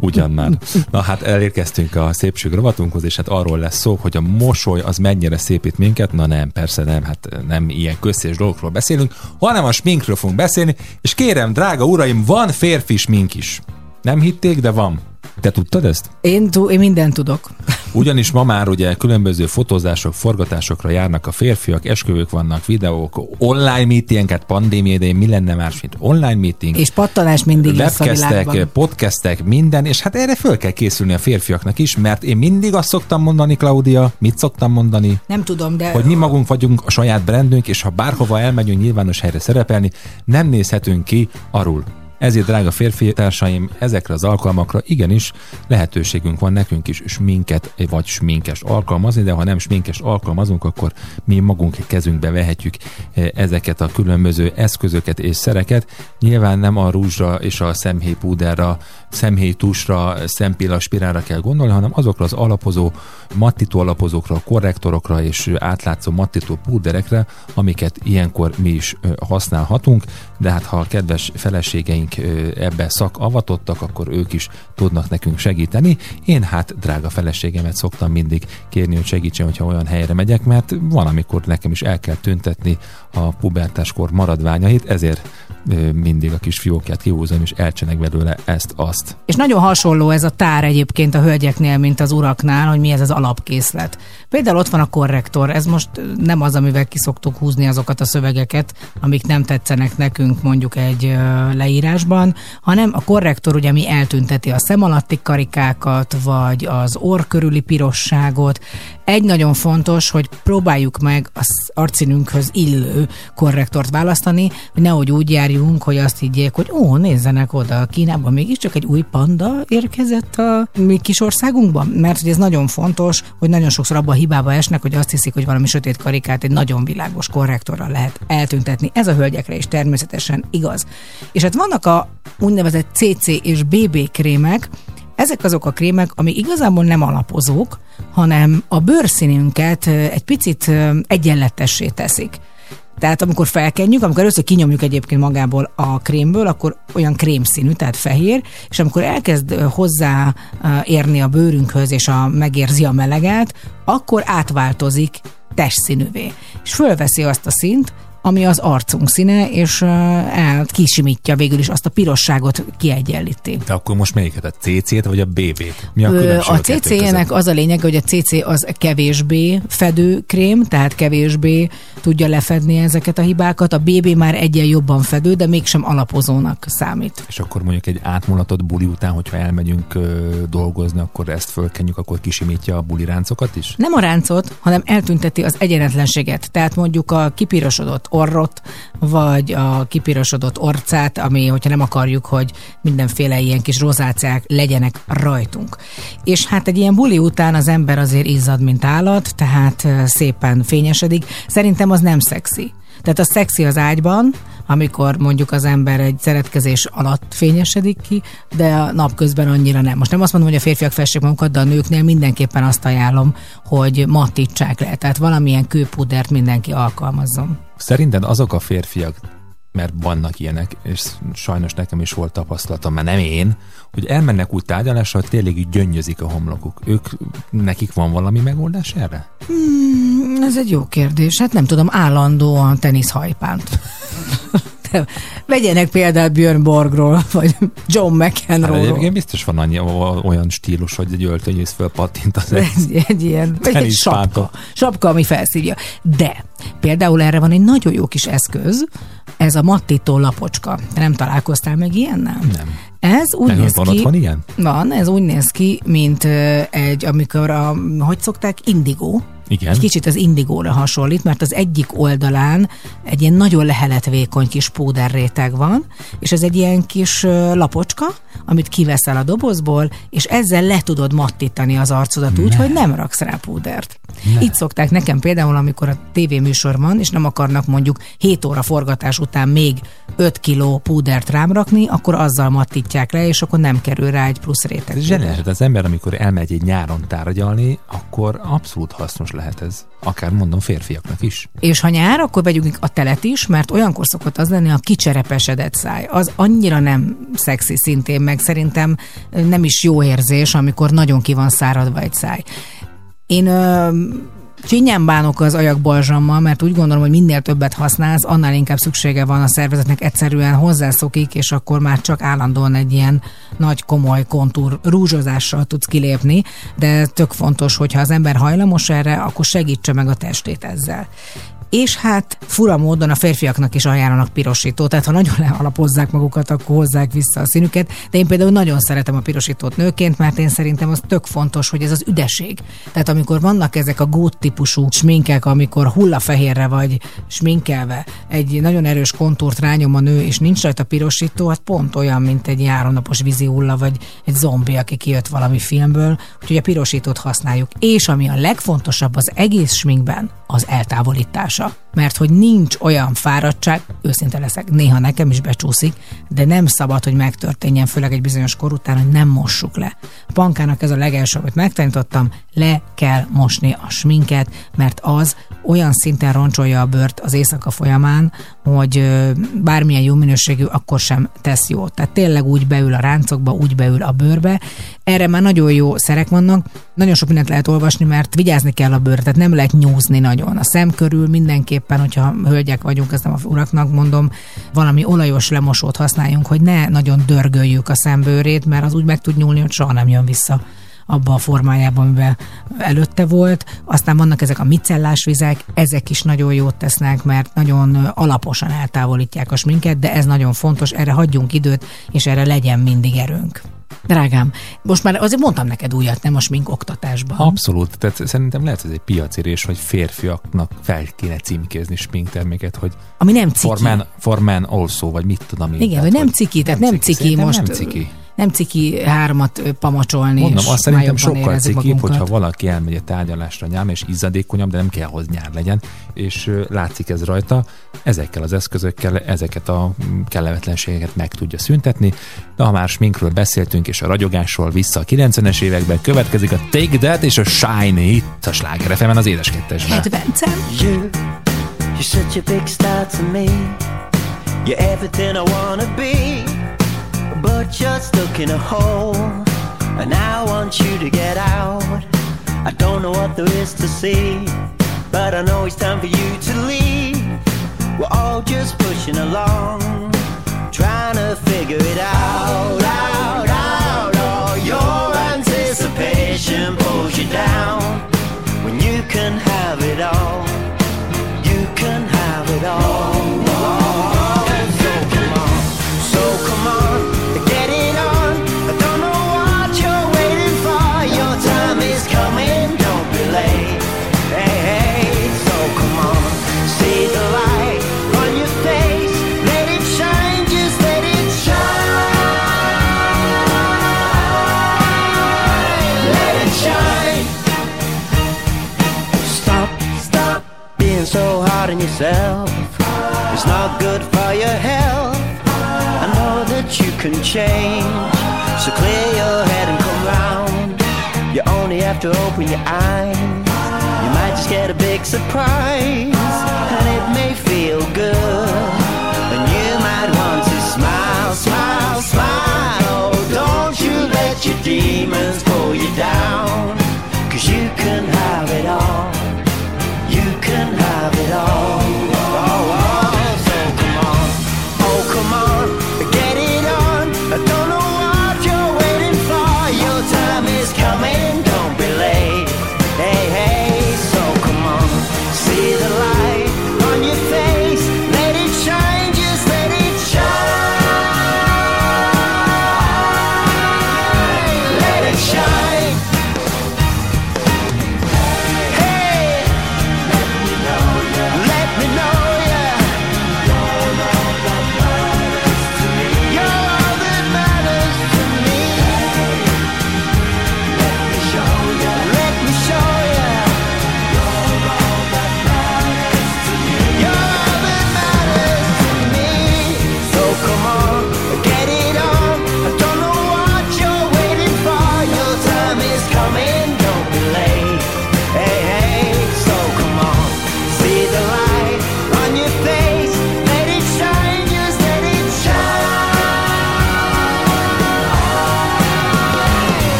Ugyan már. Na hát elérkeztünk a szépség rovatunkhoz, és hát arról lesz szó, hogy a mosoly az mennyire szépít minket. Na nem, persze nem, hát nem ilyen közszés dolgokról beszélünk, hanem a sminkről fogunk beszélni, és kérem, drága uraim, van férfi smink is. Nem hitték, de van. Te tudtad ezt? Én, tu- én mindent tudok. Ugyanis ma már ugye különböző fotózások, forgatásokra járnak a férfiak, esküvők vannak, videók, online meetinget, pandémia idején mi lenne más, mint online meeting. És pattanás mindig Webcastek, podcastek, minden, és hát erre föl kell készülni a férfiaknak is, mert én mindig azt szoktam mondani, Klaudia, mit szoktam mondani, Nem tudom, de... hogy mi magunk vagyunk a saját brandünk, és ha bárhova elmegyünk nyilvános helyre szerepelni, nem nézhetünk ki arul. Ezért, drága férfi társaim, ezekre az alkalmakra igenis lehetőségünk van nekünk is sminket vagy sminkes alkalmazni, de ha nem sminkes alkalmazunk, akkor mi magunk kezünkbe vehetjük eh, ezeket a különböző eszközöket és szereket. Nyilván nem a rúzsra és a szemhéjpúderra, szemhéjtusra, szempilla spirálra kell gondolni, hanem azokra az alapozó, mattító alapozókra, korrektorokra és átlátszó mattító púderekre, amiket ilyenkor mi is ö, használhatunk, de hát ha a kedves feleségeink ebbe szakavatottak, akkor ők is tudnak nekünk segíteni. Én hát drága feleségemet szoktam mindig kérni, hogy segítsen, hogyha olyan helyre megyek, mert van, amikor nekem is el kell tüntetni a pubertáskor maradványait, ezért mindig a kis fiókját kihúzom, és elcsenek belőle ezt-azt. És nagyon hasonló ez a tár egyébként a hölgyeknél, mint az uraknál, hogy mi ez az alapkészlet. Például ott van a korrektor, ez most nem az, amivel kiszoktuk húzni azokat a szövegeket, amik nem tetszenek nekünk mondjuk egy leírásban, hanem a korrektor ugye mi eltünteti a szem alatti karikákat, vagy az orr körüli pirosságot. Egy nagyon fontos, hogy próbáljuk meg az arcszínünkhöz illő korrektort választani, hogy nehogy úgy járjunk, hogy azt higgyék, hogy ó, nézzenek oda, Kínában mégiscsak egy új panda érkezett a mi kis országunkban, mert hogy ez nagyon fontos, hogy nagyon sokszor abba a hibába esnek, hogy azt hiszik, hogy valami sötét karikát egy nagyon világos korrektorral lehet eltüntetni. Ez a hölgyekre is természetesen igaz. És hát vannak a úgynevezett CC és BB krémek, ezek azok a krémek, amik igazából nem alapozók, hanem a bőrszínünket egy picit egyenletessé teszik. Tehát amikor felkenjük, amikor először kinyomjuk egyébként magából a krémből, akkor olyan krémszínű, tehát fehér, és amikor elkezd hozzá érni a bőrünkhöz, és a, megérzi a meleget, akkor átváltozik testszínűvé. És fölveszi azt a szint, ami az arcunk színe, és el kisimítja végül is azt a pirosságot kiegyenlíti. De akkor most melyiket? A CC-t vagy a BB-t? Mi a Ö, A CC-nek az a lényeg, hogy a CC az kevésbé fedő krém, tehát kevésbé tudja lefedni ezeket a hibákat. A BB már egyen jobban fedő, de mégsem alapozónak számít. És akkor mondjuk egy átmulatott buli után, hogyha elmegyünk dolgozni, akkor ezt fölkenjük, akkor kisimítja a buli ráncokat is? Nem a ráncot, hanem eltünteti az egyenetlenséget. Tehát mondjuk a kipirosodott orrot, vagy a kipirosodott orcát, ami, hogyha nem akarjuk, hogy mindenféle ilyen kis rozáciák legyenek rajtunk. És hát egy ilyen buli után az ember azért izzad, mint állat, tehát szépen fényesedik. Szerintem az nem szexi. Tehát a szexi az ágyban, amikor mondjuk az ember egy szeretkezés alatt fényesedik ki, de a napközben annyira nem. Most nem azt mondom, hogy a férfiak fessék magukat, de a nőknél mindenképpen azt ajánlom, hogy mattítsák le. Tehát valamilyen kőpudert mindenki alkalmazzon. Szerinted azok a férfiak, mert vannak ilyenek, és sajnos nekem is volt tapasztalatom, mert nem én, hogy elmennek úgy tárgyalásra, hogy tényleg így gyöngyözik a homlokuk. Ők, nekik van valami megoldás erre? Hmm, ez egy jó kérdés. Hát nem tudom, állandóan teniszhajpánt. Vegyenek példát Björn Borgról, vagy John Hát McEnroe-ról. egyébként biztos van annyi, olyan stílus, hogy egy öltönyész fölpattint az egy egy, egy ilyen, vagy egy sapka. Sapka, ami felszívja. De például erre van egy nagyon jó kis eszköz, ez a mattító lapocska. Te nem találkoztál meg ilyennel? Nem. Ez úgy Neked néz van ki... otthon ilyen? Van, ez úgy néz ki, mint egy, amikor a, hogy szokták, indigó. Igen. Egy kicsit az indigóra hasonlít, mert az egyik oldalán egy ilyen nagyon leheletvékony kis púderréteg van, és ez egy ilyen kis lapocska, amit kiveszel a dobozból, és ezzel le tudod mattítani az arcodat úgy, hogy nem raksz rá púdert. Ne. Itt szokták nekem például, amikor a tévéműsor van, és nem akarnak mondjuk 7 óra forgatás után még 5 kiló púdert rám rakni, akkor azzal mattítják le, és akkor nem kerül rá egy plusz réteg. Ez zseniális, hát az ember, amikor elmegy egy nyáron tárgyalni, akkor abszolút hasznos lehet ez. Akár mondom férfiaknak is. És ha nyár, akkor vegyünk a telet is, mert olyankor szokott az lenni a kicserepesedett száj. Az annyira nem szexi szintén, meg szerintem nem is jó érzés, amikor nagyon ki van száradva egy száj. Én ö, csinyán bánok az ajakbalzsammal, mert úgy gondolom, hogy minél többet használsz, annál inkább szüksége van a szervezetnek egyszerűen hozzászokik, és akkor már csak állandóan egy ilyen nagy, komoly kontúr rúzsozással tudsz kilépni, de tök fontos, hogyha az ember hajlamos erre, akkor segítse meg a testét ezzel. És hát fura módon a férfiaknak is ajánlanak pirosítót, tehát ha nagyon lealapozzák magukat, akkor hozzák vissza a színüket. De én például nagyon szeretem a pirosítót nőként, mert én szerintem az tök fontos, hogy ez az üdeség. Tehát amikor vannak ezek a gót típusú sminkek, amikor hullafehérre vagy sminkelve, egy nagyon erős kontúrt rányom a nő, és nincs rajta pirosító, hát pont olyan, mint egy háromnapos vízi hulla, vagy egy zombi, aki kijött valami filmből, úgyhogy a pirosítót használjuk. És ami a legfontosabb az egész sminkben, az eltávolítása. Hatása. Mert hogy nincs olyan fáradtság, őszinte leszek, néha nekem is becsúszik, de nem szabad, hogy megtörténjen, főleg egy bizonyos kor után, hogy nem mossuk le. Pankának ez a legelső, amit megtanítottam, le kell mosni a sminket, mert az olyan szinten roncsolja a bőrt az éjszaka folyamán, hogy bármilyen jó minőségű, akkor sem tesz jót. Tehát tényleg úgy beül a ráncokba, úgy beül a bőrbe. Erre már nagyon jó szerek vannak, nagyon sok mindent lehet olvasni, mert vigyázni kell a bőrre, tehát nem lehet nyúzni nagyon. A szem körül mindenképpen, hogyha hölgyek vagyunk, ezt nem a uraknak mondom, valami olajos lemosót használjunk, hogy ne nagyon dörgöljük a szembőrét, mert az úgy meg tud nyúlni, hogy soha nem jön vissza abba a formájában, amivel előtte volt. Aztán vannak ezek a micellás vizek, ezek is nagyon jót tesznek, mert nagyon alaposan eltávolítják a sminket, de ez nagyon fontos, erre hagyjunk időt, és erre legyen mindig erőnk. Drágám, most már azért mondtam neked újat, nem a smink oktatásban. Abszolút, tehát szerintem lehet ez egy piacérés, hogy férfiaknak fel kéne címkézni sminkterméket, hogy Ami nem ciki. for man, for man also, vagy mit tudom én. Igen, Tehát, hogy nem ciki, tehát nem ciki Szerintem most. Nem ciki. Nem ciki hármat ö, pamacsolni, Mondom, és azt szerintem sokkal cikibb, hogyha valaki elmegy egy tárgyalásra nyáron, és izzadékonyabb, de nem kell, hogy nyár legyen, és látszik ez rajta, ezekkel az eszközökkel ezeket a mm, kellemetlenségeket meg tudja szüntetni. De ha már sminkről beszéltünk, és a ragyogásról vissza a 90-es években, következik a Take That és a Shine itt a Sláger FM-en az édes kettesben. Kedvencem. You, you're such a big star to me. You're everything I wanna be, but you're stuck in a hole, and I want you to get out. I don't know what there is to see, but I know it's time for you to leave. We're all just pushing along, trying to figure it out, out, out. Oh, your anticipation pulls you down when you can yourself. It's not good for your health. I know that you can change. So clear your head and come round. You only have to open your eyes. You might just get a big surprise. And it may feel good. And you might want to smile, smile, smile. Oh, don't you let your demons pull you down. Cause you can have it all.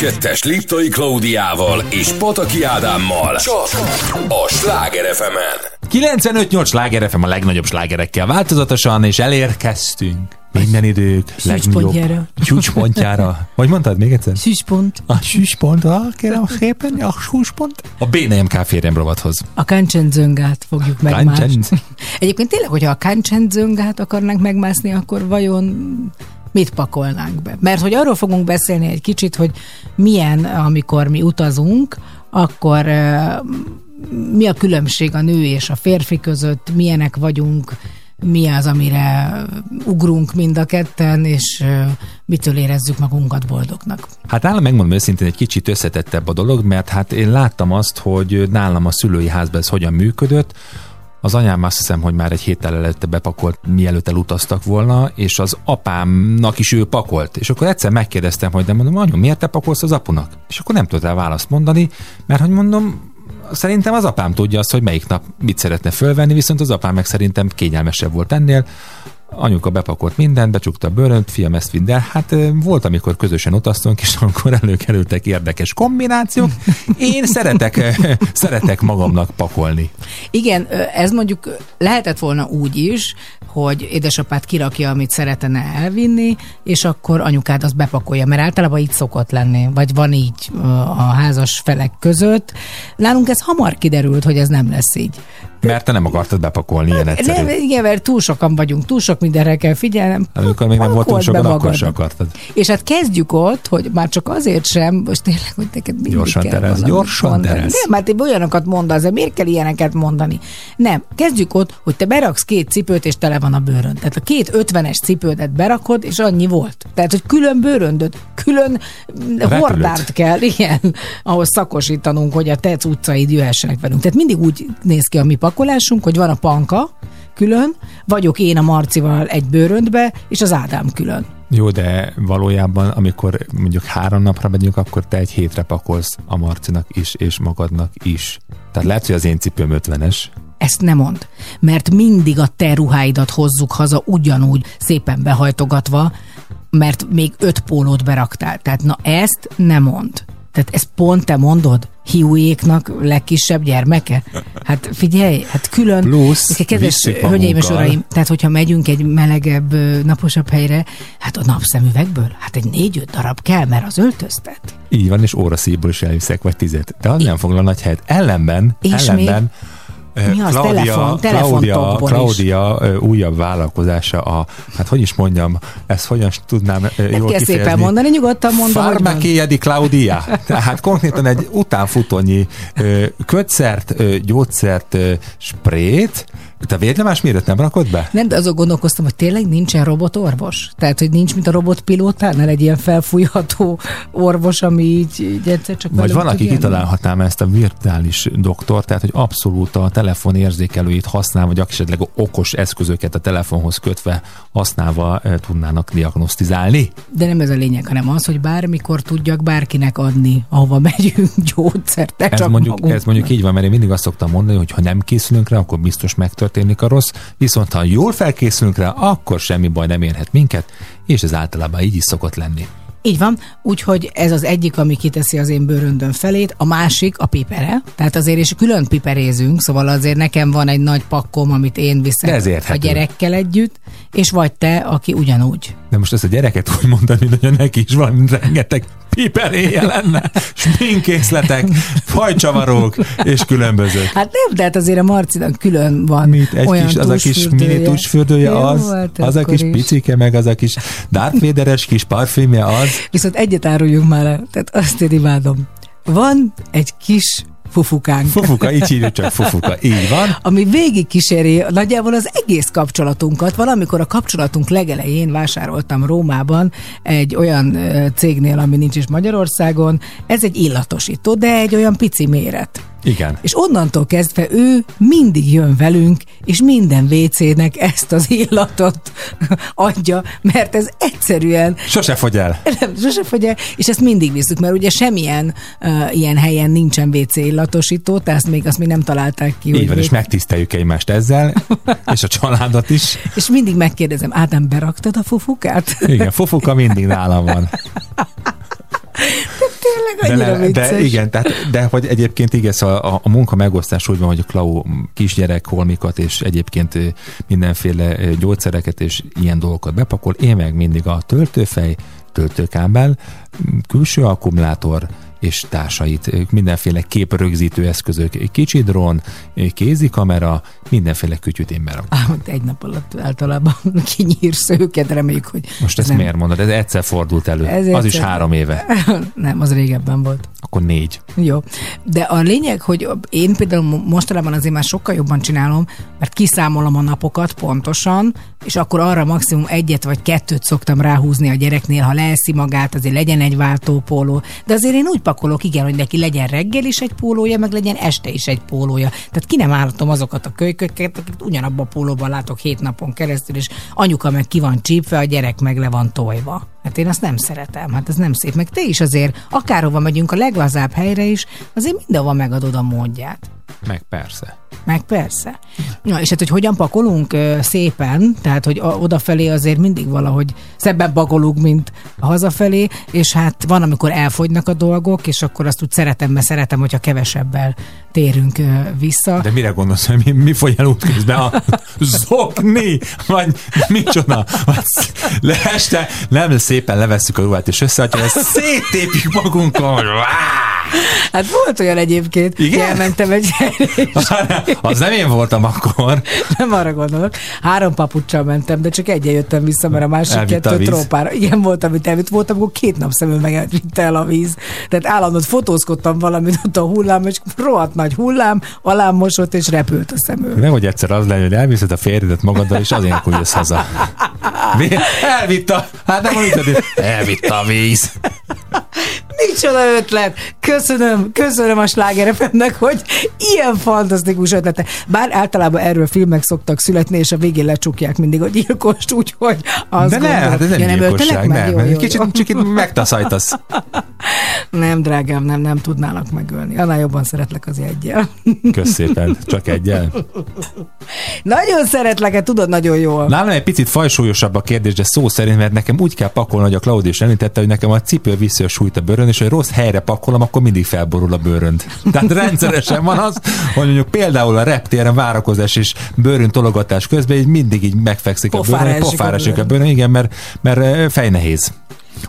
2-es Liptai Klaudiával és Pataki Ádámmal csak a Sláger fm 95-8 Sláger FM a legnagyobb slágerekkel változatosan, és elérkeztünk minden idők legnagyobb csúcspontjára. Hogy mondtad még egyszer? Süspont. A süspont, ah, kérem szépen, a süspont. A BNMK férjem rovathoz. A kancsenzöngát fogjuk megmászni. Egyébként tényleg, hogyha a kancsenzöngát akarnánk megmászni, akkor vajon mit pakolnánk be? Mert hogy arról fogunk beszélni egy kicsit, hogy milyen, amikor mi utazunk, akkor mi a különbség a nő és a férfi között, milyenek vagyunk, mi az, amire ugrunk mind a ketten, és mitől érezzük magunkat boldognak. Hát nálam megmondom őszintén egy kicsit összetettebb a dolog, mert hát én láttam azt, hogy nálam a szülői házban ez hogyan működött. Az anyám azt hiszem, hogy már egy héttel előtte bepakolt, mielőtt elutaztak volna, és az apámnak is ő pakolt. És akkor egyszer megkérdeztem, hogy de mondom, anyu, miért te pakolsz az apunak? És akkor nem tudta rá választ mondani, mert hogy mondom, szerintem az apám tudja azt, hogy melyik nap mit szeretne fölvenni, viszont az apám meg szerintem kényelmesebb volt ennél. Anyuka bepakolt mindent, becsukta a bőrönt, fiam ezt vidd el. Hát volt, amikor közösen utaztunk, és akkor előkerültek érdekes kombinációk. Én szeretek, szeretek magamnak pakolni. Igen, ez mondjuk lehetett volna úgy is, hogy édesapád kirakja, amit szeretne elvinni, és akkor anyukád azt bepakolja, mert általában így szokott lenni, vagy van így a házas felek között. Nálunk ez hamar kiderült, hogy ez nem lesz így. Mert te nem akartad bepakolni ilyen egyszerű. Nem, igen, mert túl sokan vagyunk, túl sok mindenre kell figyelnem. Amikor még nem voltunk sokan, akkor magad. se akartad. És hát kezdjük ott, hogy már csak azért sem, most tényleg, hogy neked mindig Gyorsan, kell Terez, gyorsan, mondani. Terez. Nem, hát én olyanokat mondasz, de miért kell ilyeneket mondani? Nem, kezdjük ott, hogy te beraksz két cipőt, és tele van a bőrönd. Tehát a két ötvenes cipődet berakod, és annyi volt. Tehát, hogy külön bőröndöt, külön Repülőt. hordárt kell, igen, ahhoz szakosítanunk, hogy a te utcaid jöhessenek velünk. Tehát mindig úgy néz ki a mi pakolásunk, hogy van a panka külön, vagyok én a Marcival egy bőröndbe, és az Ádám külön. Jó, de valójában, amikor mondjuk három napra megyünk, akkor te egy hétre pakolsz a Marcinak is, és magadnak is. Tehát lehet, hogy az én cipőm 50-es. Ezt nem mond, mert mindig a te ruháidat hozzuk haza ugyanúgy szépen behajtogatva, mert még öt pólót beraktál. Tehát na ezt nem mond. Tehát ezt pont te mondod? Hiújéknak legkisebb gyermeke? Hát figyelj, hát külön... Plusz Kedves hölgyeim és uraim, tehát hogyha megyünk egy melegebb, naposabb helyre, hát a napszemüvegből, hát egy négy-öt darab kell, mert az öltöztet. Így van, és óraszíjból is elviszek, vagy tizet. De az nem foglal nagy helyet. Ellenben, És ellenben ö, Mi az? Telefon- Claudia, telefontokból is. Claudia ö, újabb vállalkozása a, hát hogy is mondjam, ezt hogyan tudnám ö, Nem jól kell szépen mondani, nyugodtan mondd, ahogy van. Farmakia di Claudia. Tehát konkrétan egy utánfutónyi ö, kötszert, gyógyszert, sprét. Te vérnyomás mérőt nem rakod be? Nem, de azon gondolkoztam, hogy tényleg nincsen robotorvos? Tehát, hogy nincs, mint a robotpilótánál egy ilyen felfújható orvos, ami így, így egyszer csak Vagy van, aki kitalálhatná ezt a virtuális doktor, tehát hogy abszolút a telefon érzékelőit használ, vagy esetleg okos eszközöket a telefonhoz kötve használva eh, tudnának diagnosztizálni. De nem ez a lényeg, hanem az, hogy bármikor tudjak bárkinek adni, ahova megyünk gyógyszert, Ez mondjuk, magunknak. ez mondjuk így van, mert én mindig azt szoktam mondani, hogy ha nem készülünk rá, akkor biztos megtörténik a rossz, viszont ha jól felkészülünk rá, akkor semmi baj nem érhet minket, és ez általában így is szokott lenni. Így van, úgyhogy ez az egyik, ami kiteszi az én bőröndön felét, a másik a pipere, tehát azért is külön piperézünk, szóval azért nekem van egy nagy pakkom, amit én viszek a gyerekkel együtt, és vagy te, aki ugyanúgy. De most ezt a gyereket úgy mondani, hogy neki is van rengeteg piperéje lenne, sminkészletek, fajcsavarók és különbözők. Hát nem, de hát azért a Marcinak külön van Mit, egy olyan kis, az a kis mini tusfürdője az, az a kis is. picike, meg az a kis Darth Vader-es kis parfümje az. Viszont egyet áruljunk már el, tehát azt én imádom. Van egy kis fufukánk. Fufuka, így hívjuk csak fufuka, így van. ami végig kíséri nagyjából az egész kapcsolatunkat. Valamikor a kapcsolatunk legelején vásároltam Rómában egy olyan cégnél, ami nincs is Magyarországon. Ez egy illatosító, de egy olyan pici méret. Igen. És onnantól kezdve ő mindig jön velünk, és minden WC-nek ezt az illatot adja, mert ez egyszerűen Sose fogy el. nem, sose fogy el, és ezt mindig visszük, mert ugye semmilyen uh, ilyen helyen nincsen WC illatosító, tehát még, azt még nem találták ki. Így van, és megtiszteljük egymást ezzel, és a családot is. és mindig megkérdezem, Ádám, beraktad a fufukát? Igen, fufuka mindig nálam van. meg annyira de, vicces. de igen, tehát, de hogy egyébként igen, szóval a, a munka megosztás úgy van, hogy a Klau kisgyerek holmikat és egyébként mindenféle gyógyszereket és ilyen dolgokat bepakol, én meg mindig a töltőfej, töltőkábel, külső akkumulátor, és társait, mindenféle képrögzítő eszközök, kicsi drón, ö, kézikamera, mindenféle kütyüt én berak. Ah, egy nap alatt általában kinyírsz őket, reméljük, hogy Most ez ezt miért mondod? Ez egyszer fordult elő. Ez az is egyszer- három éve. Nem, az régebben volt. Akkor négy. Jó. De a lényeg, hogy én például mo- mostanában azért már sokkal jobban csinálom, mert kiszámolom a napokat pontosan, és akkor arra maximum egyet vagy kettőt szoktam ráhúzni a gyereknél, ha leeszi magát, azért legyen egy váltópóló. De azért én úgy pakolok, igen, hogy neki legyen reggel is egy pólója, meg legyen este is egy pólója. Tehát ki nem állatom azokat a kölyköket, akiket ugyanabban a pólóban látok hét napon keresztül, és anyuka meg ki van csípve, a gyerek meg le van tojva. Hát én azt nem szeretem, hát ez nem szép. Meg te is azért, akárhova megyünk a leglazább helyre is, azért mindenhova megadod a módját. Meg persze. Meg persze. Na, és hát, hogy hogyan pakolunk szépen, tehát, hogy odafelé azért mindig valahogy szebben pakolunk, mint hazafelé, és hát van, amikor elfogynak a dolgok, és akkor azt úgy szeretem, mert szeretem, hogyha kevesebbel térünk vissza. De mire gondolsz, hogy mi, mi fogy el útközben? A zokni? Vagy micsoda? Vagy le este nem szépen levesszük a ruhát, és összeadjuk, ezt széttépjük magunkon, Hát volt olyan egyébként, Igen? elmentem egy az nem én voltam akkor. Nem arra gondolok. Három papucsal mentem, de csak egyen jöttem vissza, mert a másik Elvitte a kettő trópára. Igen, volt, amit elvitt. Volt, amikor két nap szemül megvitte el a víz. Tehát állandóan fotózkodtam valamit ott a hullám, és rohadt nagy hullám, alám mosott, és repült a szemül. Nehogy egyszer az legyen, hogy elviszed a férjedet magaddal, és azért akkor jössz haza. Mi? Elvitt a... Hát nem mondtad, elvitt a víz. Micsoda ötlet! Köszönöm, köszönöm a Sláger FM-nek, hogy ilyen fantasztikus ötlete. Bár általában erről filmek szoktak születni, és a végén lecsukják mindig a gyilkost, úgyhogy azt De ne, hát ez nem Ja, öltenek gyilkosság, nem. Jó, jó, Kicsit, jó. kicsit megtaszajtasz. Nem, drágám, nem, nem tudnálak megölni. Annál jobban szeretlek az egyel. Kösz szépen, csak egyel. Nagyon szeretlek, hát tudod nagyon jól. Nálam egy picit fajsúlyosabb a kérdés, de szó szerint, mert nekem úgy kell pakolni, hogy a Claudia is említette, hogy nekem a cipő viszi a súlyt a bőrön, és hogy rossz helyre pakolom, akkor mindig felborul a bőrönd. Tehát rendszeresen van az, hogy mondjuk például a reptéren várakozás és bőrön tologatás közben így mindig így megfekszik Pofára a bőrön, pofára esik a bőrön. igen, mert, mert fejnehéz.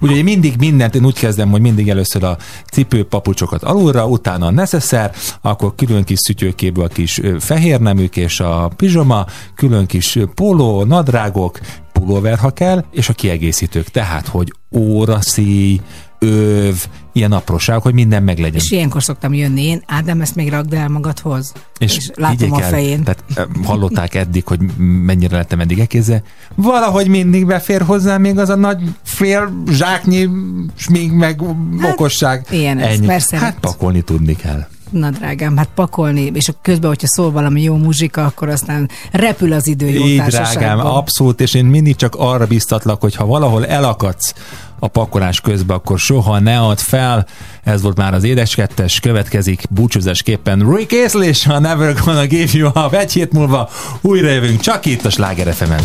Ugye én mindig mindent, én úgy kezdem, hogy mindig először a cipő papucsokat alulra, utána a necesszer, akkor külön kis szütyőkéből a kis fehér neműk és a pizsoma, külön kis póló, nadrágok, pulóver, ha kell, és a kiegészítők. Tehát, hogy óraszíj, öv, ilyen apróságok, hogy minden meglegyen. És ilyenkor szoktam jönni én, Ádám, ezt még rakd el magadhoz. És, és látom a el, fején. Tehát hallották eddig, hogy mennyire lettem eddig ekézze. Valahogy mindig befér hozzá még az a nagy fél zsáknyi smink meg hát, okosság. ilyen ez, Ennyi. persze. Hát pakolni tudni kell. Na drágám, hát pakolni, és közben, hogyha szól valami jó muzsika, akkor aztán repül az idő jó Így, drágám, abszolút, és én mindig csak arra biztatlak, hogy ha valahol elakadsz a pakolás közben, akkor soha ne add fel. Ez volt már az édeskettes, következik búcsúzásképpen Rick Astley és a Never Gonna Give You Up. Egy hét múlva újra jövünk, csak itt a Sláger FM-en.